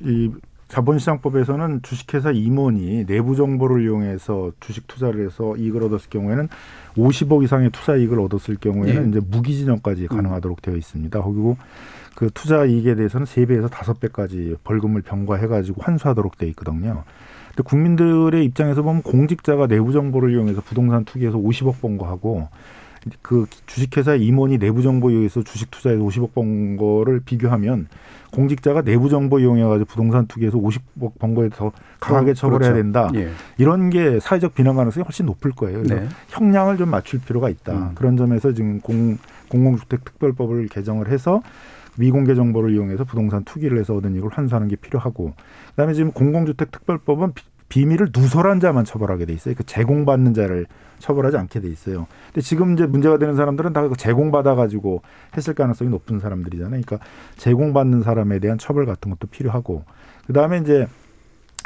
이 자본시장법에서는 주식회사 임원이 내부 정보를 이용해서 주식 투자를 해서 이익을 얻었을 경우에는 50억 이상의 투자 이익을 얻었을 경우에는 예. 이제 무기징역까지 가능하도록 되어 있습니다. 그리고 그 투자 이익에 대해서는 세배에서 다섯 배까지 벌금을 병과해 가지고 환수하도록 되어 있거든요. 근데 국민들의 입장에서 보면 공직자가 내부 정보를 이용해서 부동산 투기해서 50억 번 거하고 그 주식회사 임원이 내부 정보 이용해서 주식 투자해서 50억 번 거를 비교하면 공직자가 내부 정보 이용해 가지고 부동산 투기해서 50억 번 거에 더 강하게 처벌해야 그렇죠. 된다. 예. 이런 게 사회적 비난 가능성이 훨씬 높을 거예요. 네. 형량을 좀 맞출 필요가 있다. 음. 그런 점에서 지금 공, 공공주택 특별법을 개정을 해서 미공개 정보를 이용해서 부동산 투기를 해서 얻은 이익을 환수하는 게 필요하고 그다음에 지금 공공주택 특별법은 비- 비밀을 누설한 자만 처벌하게 돼 있어요. 그 제공받는 자를 처벌하지 않게 돼 있어요. 근데 지금 이제 문제가 되는 사람들은 다 제공받아 가지고 했을 가능성이 높은 사람들이잖아요. 그러니까 제공받는 사람에 대한 처벌 같은 것도 필요하고 그다음에 이제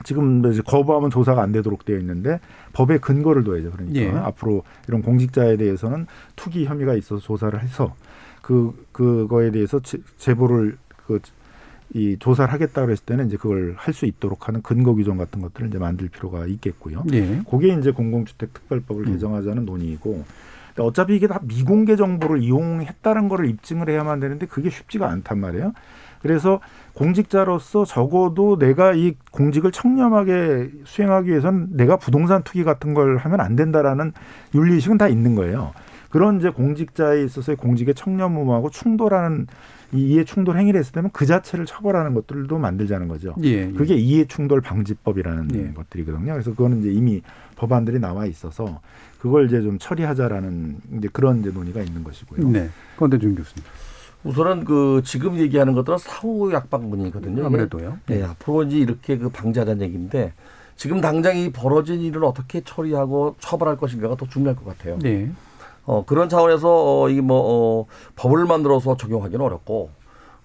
지금 이제 거부하면 조사가 안 되도록 되어 있는데 법에 근거를 둬야죠. 그러니까 예. 앞으로 이런 공직자에 대해서는 투기 혐의가 있어서 조사를 해서 그 그거에 대해서 제- 제보를 그 이 조사를 하겠다 그랬을 때는 이제 그걸 할 수 있도록 하는 근거 규정 같은 것들을 이제 만들 필요가 있겠고요. 예. 그게 이제 공공주택 특별법을 음. 개정하자는 논의이고 어차피 이게 다 미공개 정보를 이용했다는 거를 입증을 해야만 되는데 그게 쉽지가 않단 말이에요. 그래서 공직자로서 적어도 내가 이 공직을 청렴하게 수행하기 위해서는 내가 부동산 투기 같은 걸 하면 안 된다라는 윤리의식은 다 있는 거예요. 그런 이제 공직자에 있어서의 공직의 청렴무하고 충돌하는 이 이해 충돌 행위를 했을 때는 그 자체를 처벌하는 것들도 만들자는 거죠. 예. 예. 그게 이해 충돌 방지법이라는 예. 것들이거든요. 그래서 그거는 이제 이미 법안들이 나와 있어서 그걸 이제 좀 처리하자라는 이제 그런 이제 논의가 있는 것이고요. 네. 건대중 교수님. 우선은 그 지금 얘기하는 것들은 사후 약방문이거든요. 아무래도요. 네, 앞으로 이제 이렇게 그 방지하자는 얘기인데 지금 당장 이 벌어진 일을 어떻게 처리하고 처벌할 것인가가 더 중요할 것 같아요. 네. 어, 그런 차원에서 어, 이게 뭐 어, 법을 만들어서 적용하기는 어렵고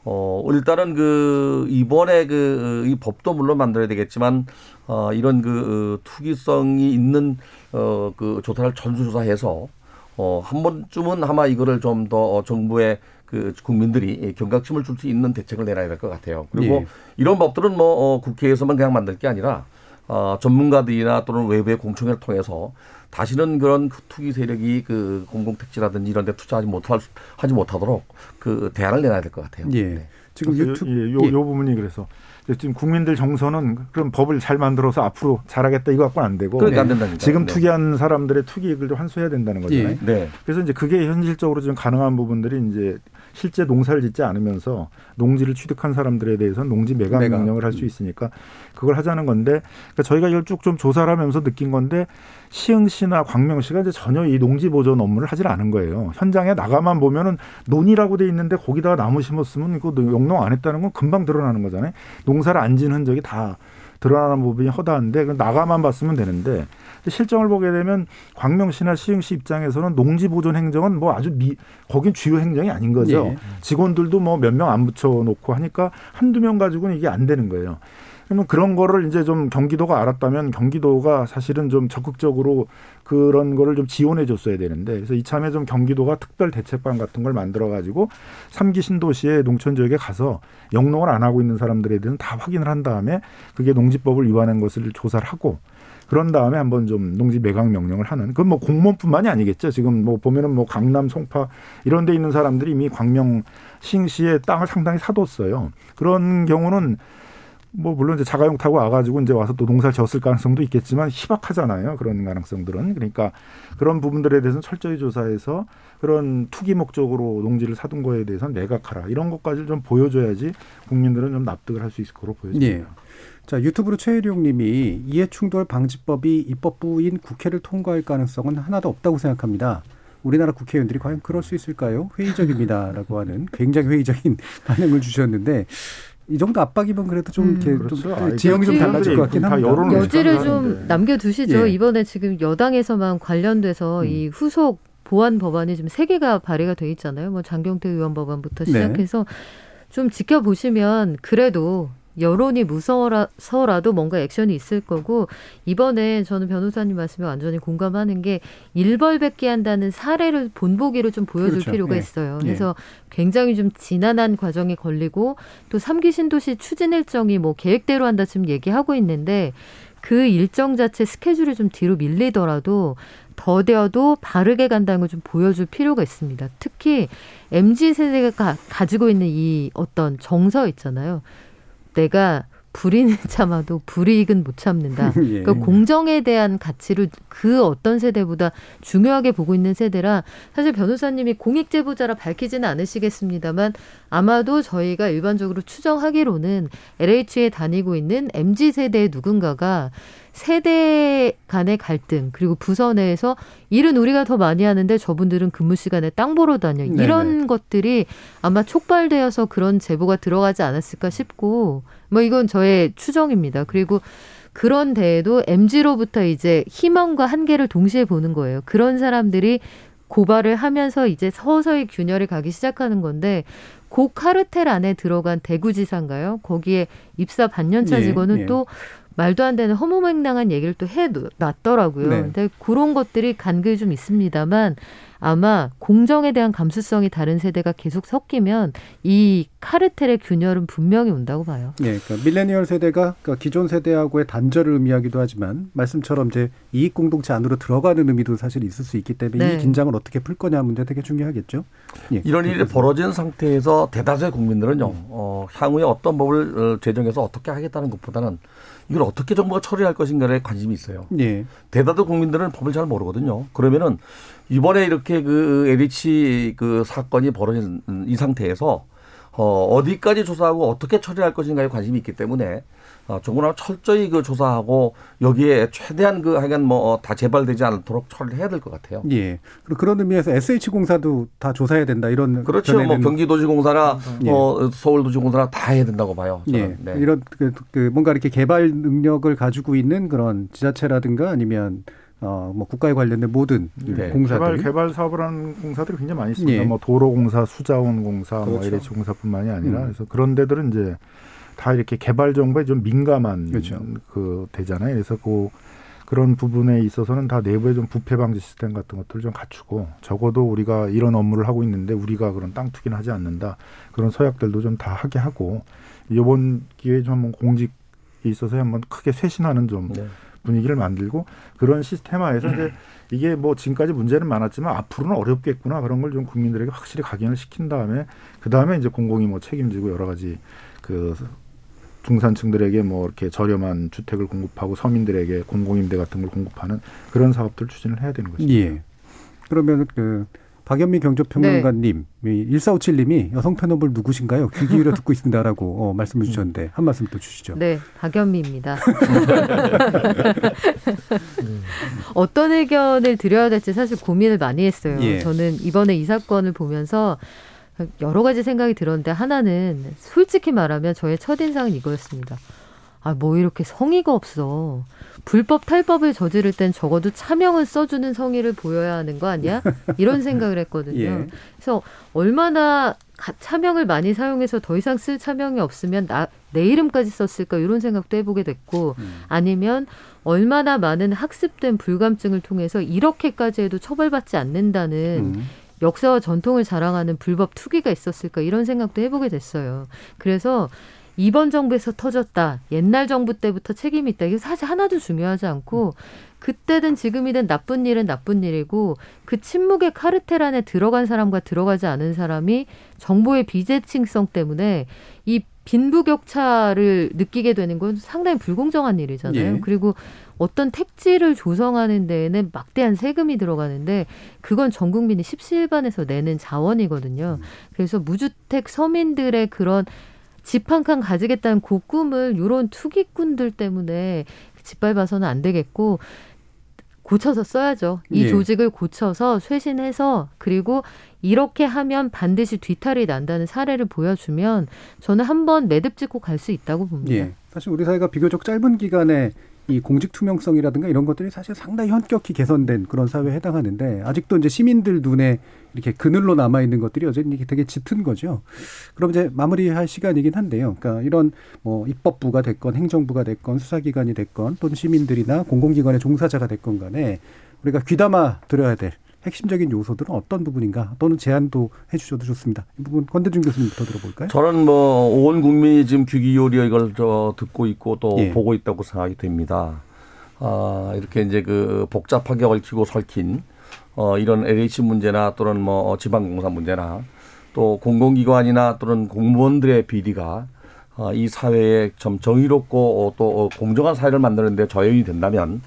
어, 일단은 그 이번에 그 이 법도 물론 만들어야 되겠지만 어, 이런 그 어, 투기성이 있는 어, 그 조사를 전수조사해서 어, 한 번쯤은 아마 이거를 좀 더 정부의 그 국민들이 경각심을 줄 수 있는 대책을 내놔야 될 것 같아요. 그리고 예. 이런 법들은 뭐 어, 국회에서만 그냥 만들 게 아니라 어, 전문가들이나 또는 외부의 공청회를 통해서 다시는 그런 그 투기 세력이 그 공공택지라든지 이런 데 투자하지 못할 수- 하지 못하도록 그 대안을 내놔야 될 것 같아요. 예. 네. 지금 유튜브 요, 요, 예. 요 부분이 그래서 지금 국민들 정서는 그럼 법을 잘 만들어서 앞으로 잘하겠다 이거 갖고는 안 되고 그러니까 안 된다니까. 지금 네. 투기한 사람들의 투기 이익을 좀 환수해야 된다는 거잖아요. 예. 네. 그래서 이제 그게 현실적으로 지금 가능한 부분들이 이제 실제 농사를 짓지 않으면서 농지를 취득한 사람들에 대해서는 농지 매각 매각. 명령을 할 수 있으니까 그걸 하자는 건데 그러니까 저희가 이걸 쭉 좀 조사를 하면서 느낀 건데 시흥시나 광명시가 이제 전혀 이 농지 보존 업무를 하질 않은 거예요. 현장에 나가만 보면은 논이라고 돼 있는데 거기다가 나무 심었으면 이거 영농 안 했다는 건 금방 드러나는 거잖아요. 농사를 안 지은 흔적이 다 드러나는 부분이 허다한데 그 나가만 봤으면 되는데 실정을 보게 되면 광명시나 시흥시 입장에서는 농지 보존 행정은 뭐 아주 미 거긴 주요 행정이 아닌 거죠. 예. 직원들도 뭐 몇 명 안 붙여 놓고 하니까 한두 명 가지고는 이게 안 되는 거예요. 그러면 그런 거를 이제 좀 경기도가 알았다면 경기도가 사실은 좀 적극적으로 그런 거를 좀 지원해 줬어야 되는데 그래서 이참에 좀 경기도가 특별 대책반 같은 걸 만들어 가지고 삼기 신도시의 농촌 지역에 가서 영농을 안 하고 있는 사람들에 대해서는 다 확인을 한 다음에 그게 농지법을 위반한 것을 조사를 하고 그런 다음에 한번 좀 농지 매각 명령을 하는 그건 뭐 공무원뿐만이 아니겠죠. 지금 뭐 보면은 뭐 강남, 송파 이런 데 있는 사람들이 이미 광명 신시의 땅을 상당히 사뒀어요. 그런 경우는 뭐 물론 이제 자가용 타고 와가지고 이제 와서 또 농사를 지었을 가능성도 있겠지만 희박하잖아요. 그런 가능성들은 그러니까 그런 부분들에 대해서는 철저히 조사해서 그런 투기 목적으로 농지를 사둔 거에 대해서는 매각하라 이런 것까지 좀 보여줘야지 국민들은 좀 납득을 할 수 있을 거로 보여집니다. 예. 자, 유튜브로 최일용 님이 이해충돌 방지법이 입법부인 국회를 통과할 가능성은 하나도 없다고 생각합니다. 우리나라 국회의원들이 과연 그럴 수 있을까요? 회의적입니다라고 하는 굉장히 회의적인 반응을 주셨는데 이 정도 압박이면 그래도 좀 음. 이렇게 그렇죠. 좀 아이, 지형이 좀 달라질 것 같긴 다 합니다. 여론을 여지를. 좀 남겨두시죠. 예. 이번에 지금 여당에서만 관련돼서 음. 이 후속 보완 법안이 지금 세 개가 발의가 돼 있잖아요. 뭐 장경태 의원 법안부터 네. 시작해서 좀 지켜보시면 그래도 여론이 무서워서라도 뭔가 액션이 있을 거고 이번에 저는 변호사님 말씀에 완전히 공감하는 게 일벌백계 한다는 사례를 본보기로 좀 보여줄 그렇죠. 필요가 예. 있어요. 예. 그래서 굉장히 좀 지난한 과정이 걸리고 또 삼기 신도시 추진 일정이 뭐 계획대로 한다 지금 얘기하고 있는데 그 일정 자체 스케줄이 좀 뒤로 밀리더라도 더뎌도 바르게 간다는 걸 좀 보여줄 필요가 있습니다. 특히 MZ 세대가 가, 가지고 있는 이 어떤 정서 있잖아요. 내가 불의는 참아도 불이익은 못 참는다. 예. 그러니까 공정에 대한 가치를 그 어떤 세대보다 중요하게 보고 있는 세대라 사실 변호사님이 공익 제보자라 밝히지는 않으시겠습니다만 아마도 저희가 일반적으로 추정하기로는 LH에 다니고 있는 MZ 세대의 누군가가 세대 간의 갈등 그리고 부서 내에서 일은 우리가 더 많이 하는데 저분들은 근무 시간에 땅 보러 다녀 네네. 이런 것들이 아마 촉발되어서 그런 제보가 들어가지 않았을까 싶고 뭐 이건 저의 추정입니다. 그리고 그런 데에도 MG로부터 이제 희망과 한계를 동시에 보는 거예요. 그런 사람들이 고발을 하면서 이제 서서히 균열이 가기 시작하는 건데 고 카르텔 안에 들어간 대구지사인가요? 거기에 입사 반년차 예, 직원은 예. 또 말도 안 되는 허무맹랑한 얘기를 또 해놨더라고요. 네. 근데 그런 것들이 간극이 좀 있습니다만 아마 공정에 대한 감수성이 다른 세대가 계속 섞이면 이 카르텔의 균열은 분명히 온다고 봐요. 예, 그러니까 밀레니얼 세대가 그러니까 기존 세대하고의 단절을 의미하기도 하지만 말씀처럼 이제 이익 공동체 안으로 들어가는 의미도 사실 있을 수 있기 때문에 네. 이 긴장을 어떻게 풀 거냐 문제 되게 중요하겠죠. 예. 이런 일이 벌어진 상태에서 대다수의 국민들은요, 음. 어, 향후에 어떤 법을 어, 제정해서 어떻게 하겠다는 것보다는 이걸 어떻게 정부가 처리할 것인가에 관심이 있어요. 예. 대다수 국민들은 법을 잘 모르거든요. 그러면은 이번에 이렇게 그 LH 그 사건이 벌어진 이 상태에서 어, 어디까지 조사하고 어떻게 처리할 것인가에 관심이 있기 때문에 어, 정부나 철저히 그 조사하고 여기에 최대한 그 하여간 뭐 다 재발되지 않도록 처리를 해야 될 것 같아요. 예. 그리고 그런 의미에서 SH공사도 다 조사해야 된다 이런 그렇죠. 뭐 경기도시공사나 예. 어, 서울도시공사나 다 해야 된다고 봐요. 저는. 예. 네. 이런 그, 그 뭔가 이렇게 개발 능력을 가지고 있는 그런 지자체라든가 아니면 어뭐 국가에 관련된 모든 네. 공사들 개발 개발 사업을 하는 공사들이 굉장히 많이 있습니다. 예. 뭐 도로공사, 수자원공사, 뭐 그렇죠. LH 공사뿐만이 아니라 음. 그래서 그런 데들은 이제 다 이렇게 개발 정보에 좀 민감한 그렇죠. 그 되잖아요. 그래서 그 그런 부분에 있어서는 다 내부에 좀 부패 방지 시스템 같은 것들을 좀 갖추고 적어도 우리가 이런 업무를 하고 있는데 우리가 그런 땅 투기는 하지 않는다 그런 서약들도 좀 다 하게 하고 이번 기회에 좀 한번 공직에 있어서 한번 크게 쇄신하는 좀 네. 분위기를 만들고 그런 시스템화에서 이제 이게 뭐 지금까지 문제는 많았지만 앞으로는 어렵겠구나 그런 걸 좀 국민들에게 확실히 각인을 시킨 다음에 그 다음에 이제 공공이 뭐 책임지고 여러 가지 그 중산층들에게 뭐 이렇게 저렴한 주택을 공급하고 서민들에게 공공임대 같은 걸 공급하는 그런 사업들 추진을 해야 되는 거죠. 예. 그러면 그 박연미 경제평론가님, 네. 1457님이 여성 패널 누구신가요? 귀 기울여 듣고 있습니다라고 어, 말씀을 주셨는데 한 말씀 또 주시죠. 네, 박연미입니다. 어떤 의견을 드려야 될지 사실 고민을 많이 했어요. 예. 저는 이번에 이 사건을 보면서 여러 가지 생각이 들었는데 하나는 솔직히 말하면 저의 첫인상은 이거였습니다. 아, 뭐 이렇게 성의가 없어. 불법 탈법을 저지를 땐 적어도 차명은 써주는 성의를 보여야 하는 거 아니야? 이런 생각을 했거든요. 예. 그래서 얼마나 가- 차명을 많이 사용해서 더 이상 쓸 차명이 없으면 나, 내 이름까지 썼을까 이런 생각도 해보게 됐고 음. 아니면 얼마나 많은 학습된 불감증을 통해서 이렇게까지 해도 처벌받지 않는다는 음. 역사와 전통을 자랑하는 불법 투기가 있었을까 이런 생각도 해보게 됐어요. 그래서 이번 정부에서 터졌다. 옛날 정부 때부터 책임이 있다. 이게 사실 하나도 중요하지 않고 그때든 지금이든 나쁜 일은 나쁜 일이고 그 침묵의 카르텔 안에 들어간 사람과 들어가지 않은 사람이 정보의 비대칭성 때문에 이 빈부격차를 느끼게 되는 건 상당히 불공정한 일이잖아요. 예. 그리고 어떤 택지를 조성하는 데에는 막대한 세금이 들어가는데 그건 전 국민이 십시일반에서 내는 자원이거든요. 그래서 무주택 서민들의 그런 집 한 칸 가지겠다는 그 꿈을 이런 투기꾼들 때문에 짓밟아서는 안 되겠고 고쳐서 써야죠. 이 예. 조직을 고쳐서 쇄신해서 그리고 이렇게 하면 반드시 뒤탈이 난다는 사례를 보여주면 저는 한번 매듭 짓고 갈 수 있다고 봅니다. 예. 사실 우리 사회가 비교적 짧은 기간에 이 공직 투명성이라든가 이런 것들이 사실 상당히 현격히 개선된 그런 사회에 해당하는데 아직도 이제 시민들 눈에 이렇게 그늘로 남아 있는 것들이 여전히 되게 짙은 거죠. 그럼 이제 마무리할 시간이긴 한데요. 그러니까 이런 뭐 입법부가 됐건 행정부가 됐건 수사기관이 됐건 또는 시민들이나 공공기관의 종사자가 됐건 간에 우리가 귀담아 들어야 될 핵심적인 요소들은 어떤 부분인가 또는 제안도 해주셔도 좋습니다. 이 부분 권대중 교수님부터 들어볼까요? 저는 뭐 온 국민이 지금 귀 기울여 이걸 저 듣고 있고 또 예. 보고 있다고 생각이 됩니다. 아, 이렇게 이제 그 복잡하게 얽히고 설킨 어 이런 LH 문제나 또는 뭐 지방공사 문제나 또 공공기관이나 또는 공무원들의 비리가 어, 이 사회에 좀 정의롭고 어, 또 어, 공정한 사회를 만드는데 저용이 된다면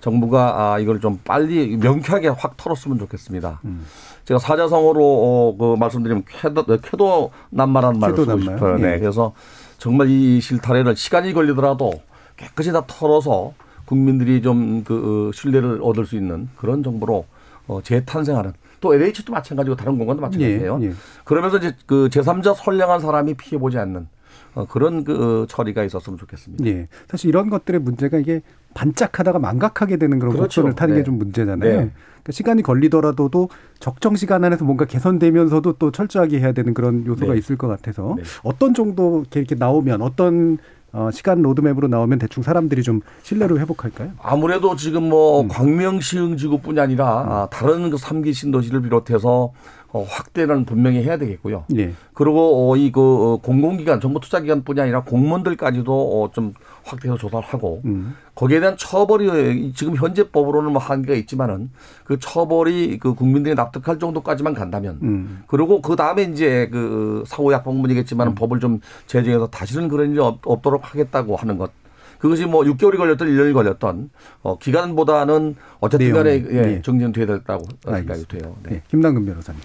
정부가 아, 이걸 좀 빨리 명쾌하게 확 털었으면 좋겠습니다. 음. 제가 사자성어로 어, 그 말씀드리면 쾌도, 쾌도 난마라는 말을 쓰고? 싶어요. 네. 예. 그래서 정말 이 실타래를 시간이 걸리더라도 깨끗이 다 털어서 국민들이 좀 그 신뢰를 얻을 수 있는 그런 정부로 어, 재탄생하는 또 LH도 마찬가지고 다른 공간도 마찬가지예요. 예, 예. 그러면서 이제 그 제3자 선량한 사람이 피해 보지 않는 어, 그런 그 처리가 있었으면 좋겠습니다. 예. 사실 이런 것들의 문제가 이게 반짝하다가 망각하게 되는 그런 그렇죠. 곡선을 타는 네. 게좀 문제잖아요. 네. 그러니까 시간이 걸리더라도 적정 시간 안에서 뭔가 개선되면서도 또 철저하게 해야 되는 그런 요소가 네. 있을 것 같아서 네. 어떤 정도 이렇게, 나오면 어떤 어, 시간 로드맵으로 나오면 대충 사람들이 좀 신뢰를 회복할까요? 아무래도 지금 뭐 광명시흥 지구뿐이 아니라 아, 다른 그 3기 신도시를 비롯해서 어, 확대는 분명히 해야 되겠고요. 예. 그리고 어, 이그 어, 공공기관, 정부 투자기관뿐이 아니라 공무원들까지도 어, 좀 확대해서 조사를 하고 음. 거기에 대한 처벌이 지금 현재 법으로는 뭐 한계가 있지만은 그 처벌이 그 국민들이 납득할 정도까지만 간다면 음. 그리고 그 다음에 이제 그 사후약방문이겠지만 은 법을 좀 제정해서 다시는 그런 일이 없, 없도록 하겠다고 하는 것. 그것이 뭐 6개월이 걸렸던 1년이 걸렸던 어, 기간보다는 어쨌든 간에 예, 네. 정리돼야 됐다고 생각이. 돼요. 네. 네. 김남근 변호사님.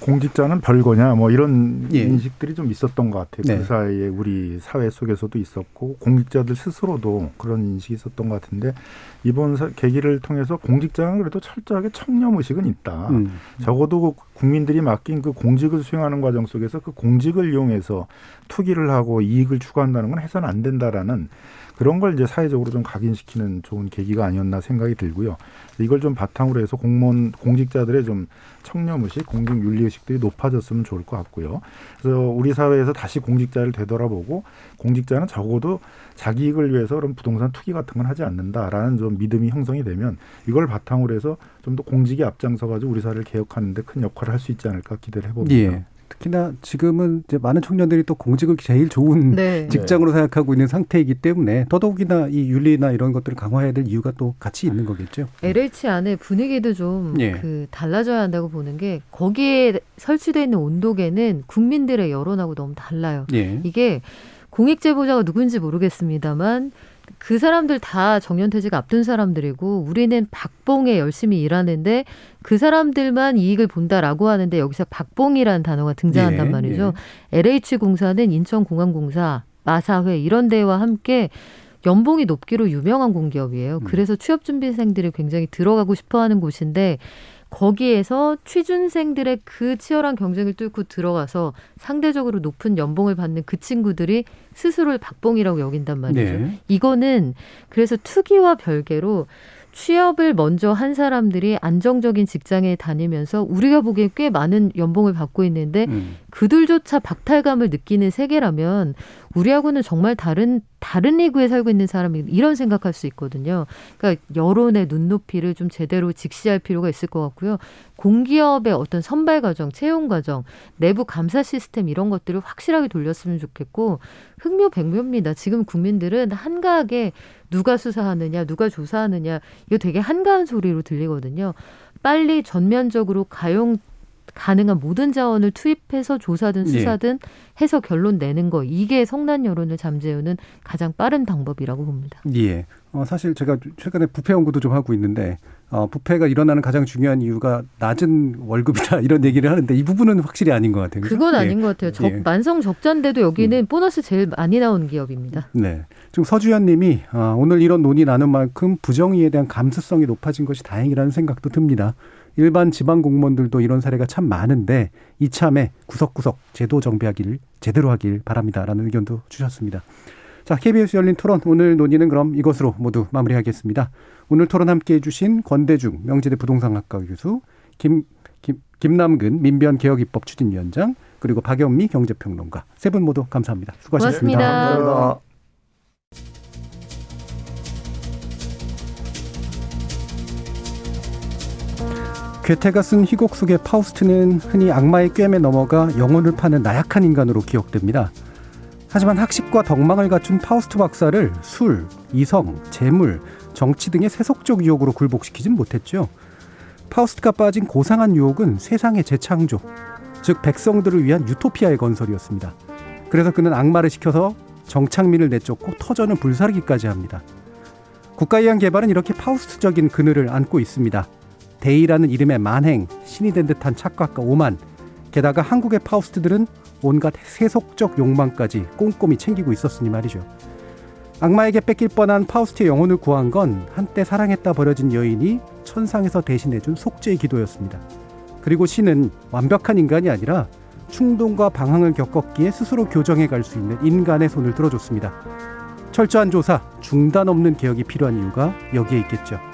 공직자는 별거냐 뭐 이런 예. 인식들이 좀 있었던 것 같아요. 네. 그 사이에 우리 사회 속에서도 있었고 공직자들 스스로도 그런 인식이 있었던 것 같은데 이번 사- 계기를 통해서 공직자는 그래도 철저하게 청렴 의식은 있다. 음. 적어도 그 국민들이 맡긴 그 공직을 수행하는 과정 속에서 그 공직을 이용해서 투기를 하고 이익을 추구한다는 건 해서는 안 된다라는 그런 걸 이제 사회적으로 좀 각인시키는 좋은 계기가 아니었나 생각이 들고요. 이걸 좀 바탕으로 해서 공무원 공직자들의 좀 청렴 의식, 공직 윤리 의식들이 높아졌으면 좋을 것 같고요. 그래서 우리 사회에서 다시 공직자를 되돌아보고 공직자는 적어도 자기 이익을 위해서 그런 부동산 투기 같은 건 하지 않는다라는 좀 믿음이 형성이 되면 이걸 바탕으로 해서 좀 더 공직에 앞장서 가지고 우리 사회를 개혁하는 데 큰 역할을 할 수 있지 않을까 기대를 해봅니다. 예. 특히나 지금은 이제 많은 청년들이 또 공직을 제일 좋은 네. 직장으로 생각하고 있는 상태이기 때문에 더더욱이나 이 윤리나 이런 것들을 강화해야 될 이유가 또 같이 있는 거겠죠. LH 안에 분위기도 좀 예. 그 달라져야 한다고 보는 게 거기에 설치되어 있는 온도계는 국민들의 여론하고 너무 달라요. 예. 이게 공익 제보자가 누군지 모르겠습니다만 그 사람들 다 정년퇴직 앞둔 사람들이고 우리는 박봉에 열심히 일하는데 그 사람들만 이익을 본다라고 하는데 여기서 박봉이라는 단어가 등장한단 예, 말이죠. LH공사는 인천공항공사, 마사회 이런 데와 함께 연봉이 높기로 유명한 공기업이에요. 그래서 취업준비생들이 굉장히 들어가고 싶어하는 곳인데 거기에서 취준생들의 그 치열한 경쟁을 뚫고 들어가서 상대적으로 높은 연봉을 받는 그 친구들이 스스로를 박봉이라고 여긴단 말이죠. 네. 이거는 그래서 투기와 별개로 취업을 먼저 한 사람들이 안정적인 직장에 다니면서 우리가 보기엔 꽤 많은 연봉을 받고 있는데 음. 그들조차 박탈감을 느끼는 세계라면 우리하고는 정말 다른 다른 리그에 살고 있는 사람이 이런 생각할 수 있거든요. 그러니까 여론의 눈높이를 좀 제대로 직시할 필요가 있을 것 같고요. 공기업의 어떤 선발 과정, 채용 과정, 내부 감사 시스템 이런 것들을 확실하게 돌렸으면 좋겠고 흑묘 백묘입니다. 지금 국민들은 한가하게 누가 수사하느냐, 누가 조사하느냐 이거 되게 한가한 소리로 들리거든요. 빨리 전면적으로 가용 가능한 모든 자원을 투입해서 조사든 예. 수사든 해서 결론 내는 거 이게 성난 여론을 잠재우는 가장 빠른 방법이라고 봅니다. 예. 어, 사실 제가 최근에 부패 연구도 좀 하고 있는데 어, 부패가 일어나는 가장 중요한 이유가 낮은 월급이다 이런 얘기를 하는데 이 부분은 확실히 아닌 것 같아요. 그죠? 그건 예. 아닌 것 같아요. 적, 예. 만성 적자인데도 여기는 보너스 제일 많이 나오는 기업입니다. 네. 지금 서주현 님이 아, 오늘 이런 논의 나눈 만큼 부정의에 대한 감수성이 높아진 것이 다행이라는 생각도 듭니다. 일반 지방 공무원들도 이런 사례가 참 많은데 이참에 구석구석 제도 정비하길 제대로 하길 바랍니다라는 의견도 주셨습니다. 자, KBS 열린 토론 오늘 논의는 그럼 이것으로 모두 마무리하겠습니다. 오늘 토론 함께 해주신 권대중 명지대 부동산학과 교수 김, 김, 김남근 민변 개혁입법 추진위원장 그리고 박영미 경제평론가 세 분 모두 감사합니다. 수고하셨습니다. 고맙습니다. 감사합니다. 괴테가 쓴 희곡 속의 파우스트는 흔히 악마의 꾐에 넘어가 영혼을 파는 나약한 인간으로 기억됩니다. 하지만 학식과 덕망을 갖춘 파우스트 박사를 술, 이성, 재물, 정치 등의 세속적 유혹으로 굴복시키진 못했죠. 파우스트가 빠진 고상한 유혹은 세상의 재창조, 즉 백성들을 위한 유토피아의 건설이었습니다. 그래서 그는 악마를 시켜서 정착민을 내쫓고 터전을 불사르기까지 합니다. 국가에 의한 개발은 이렇게 파우스트적인 그늘을 안고 있습니다. 대의라는 이름의 만행, 신이 된 듯한 착각과 오만, 게다가 한국의 파우스트들은 온갖 세속적 욕망까지 꼼꼼히 챙기고 있었으니 말이죠. 악마에게 뺏길 뻔한 파우스트의 영혼을 구한 건 한때 사랑했다 버려진 여인이 천상에서 대신해준 속죄의 기도였습니다. 그리고 신은 완벽한 인간이 아니라 충동과 방황을 겪었기에 스스로 교정해 갈 수 있는 인간의 손을 들어줬습니다. 철저한 조사, 중단 없는 개혁이 필요한 이유가 여기에 있겠죠.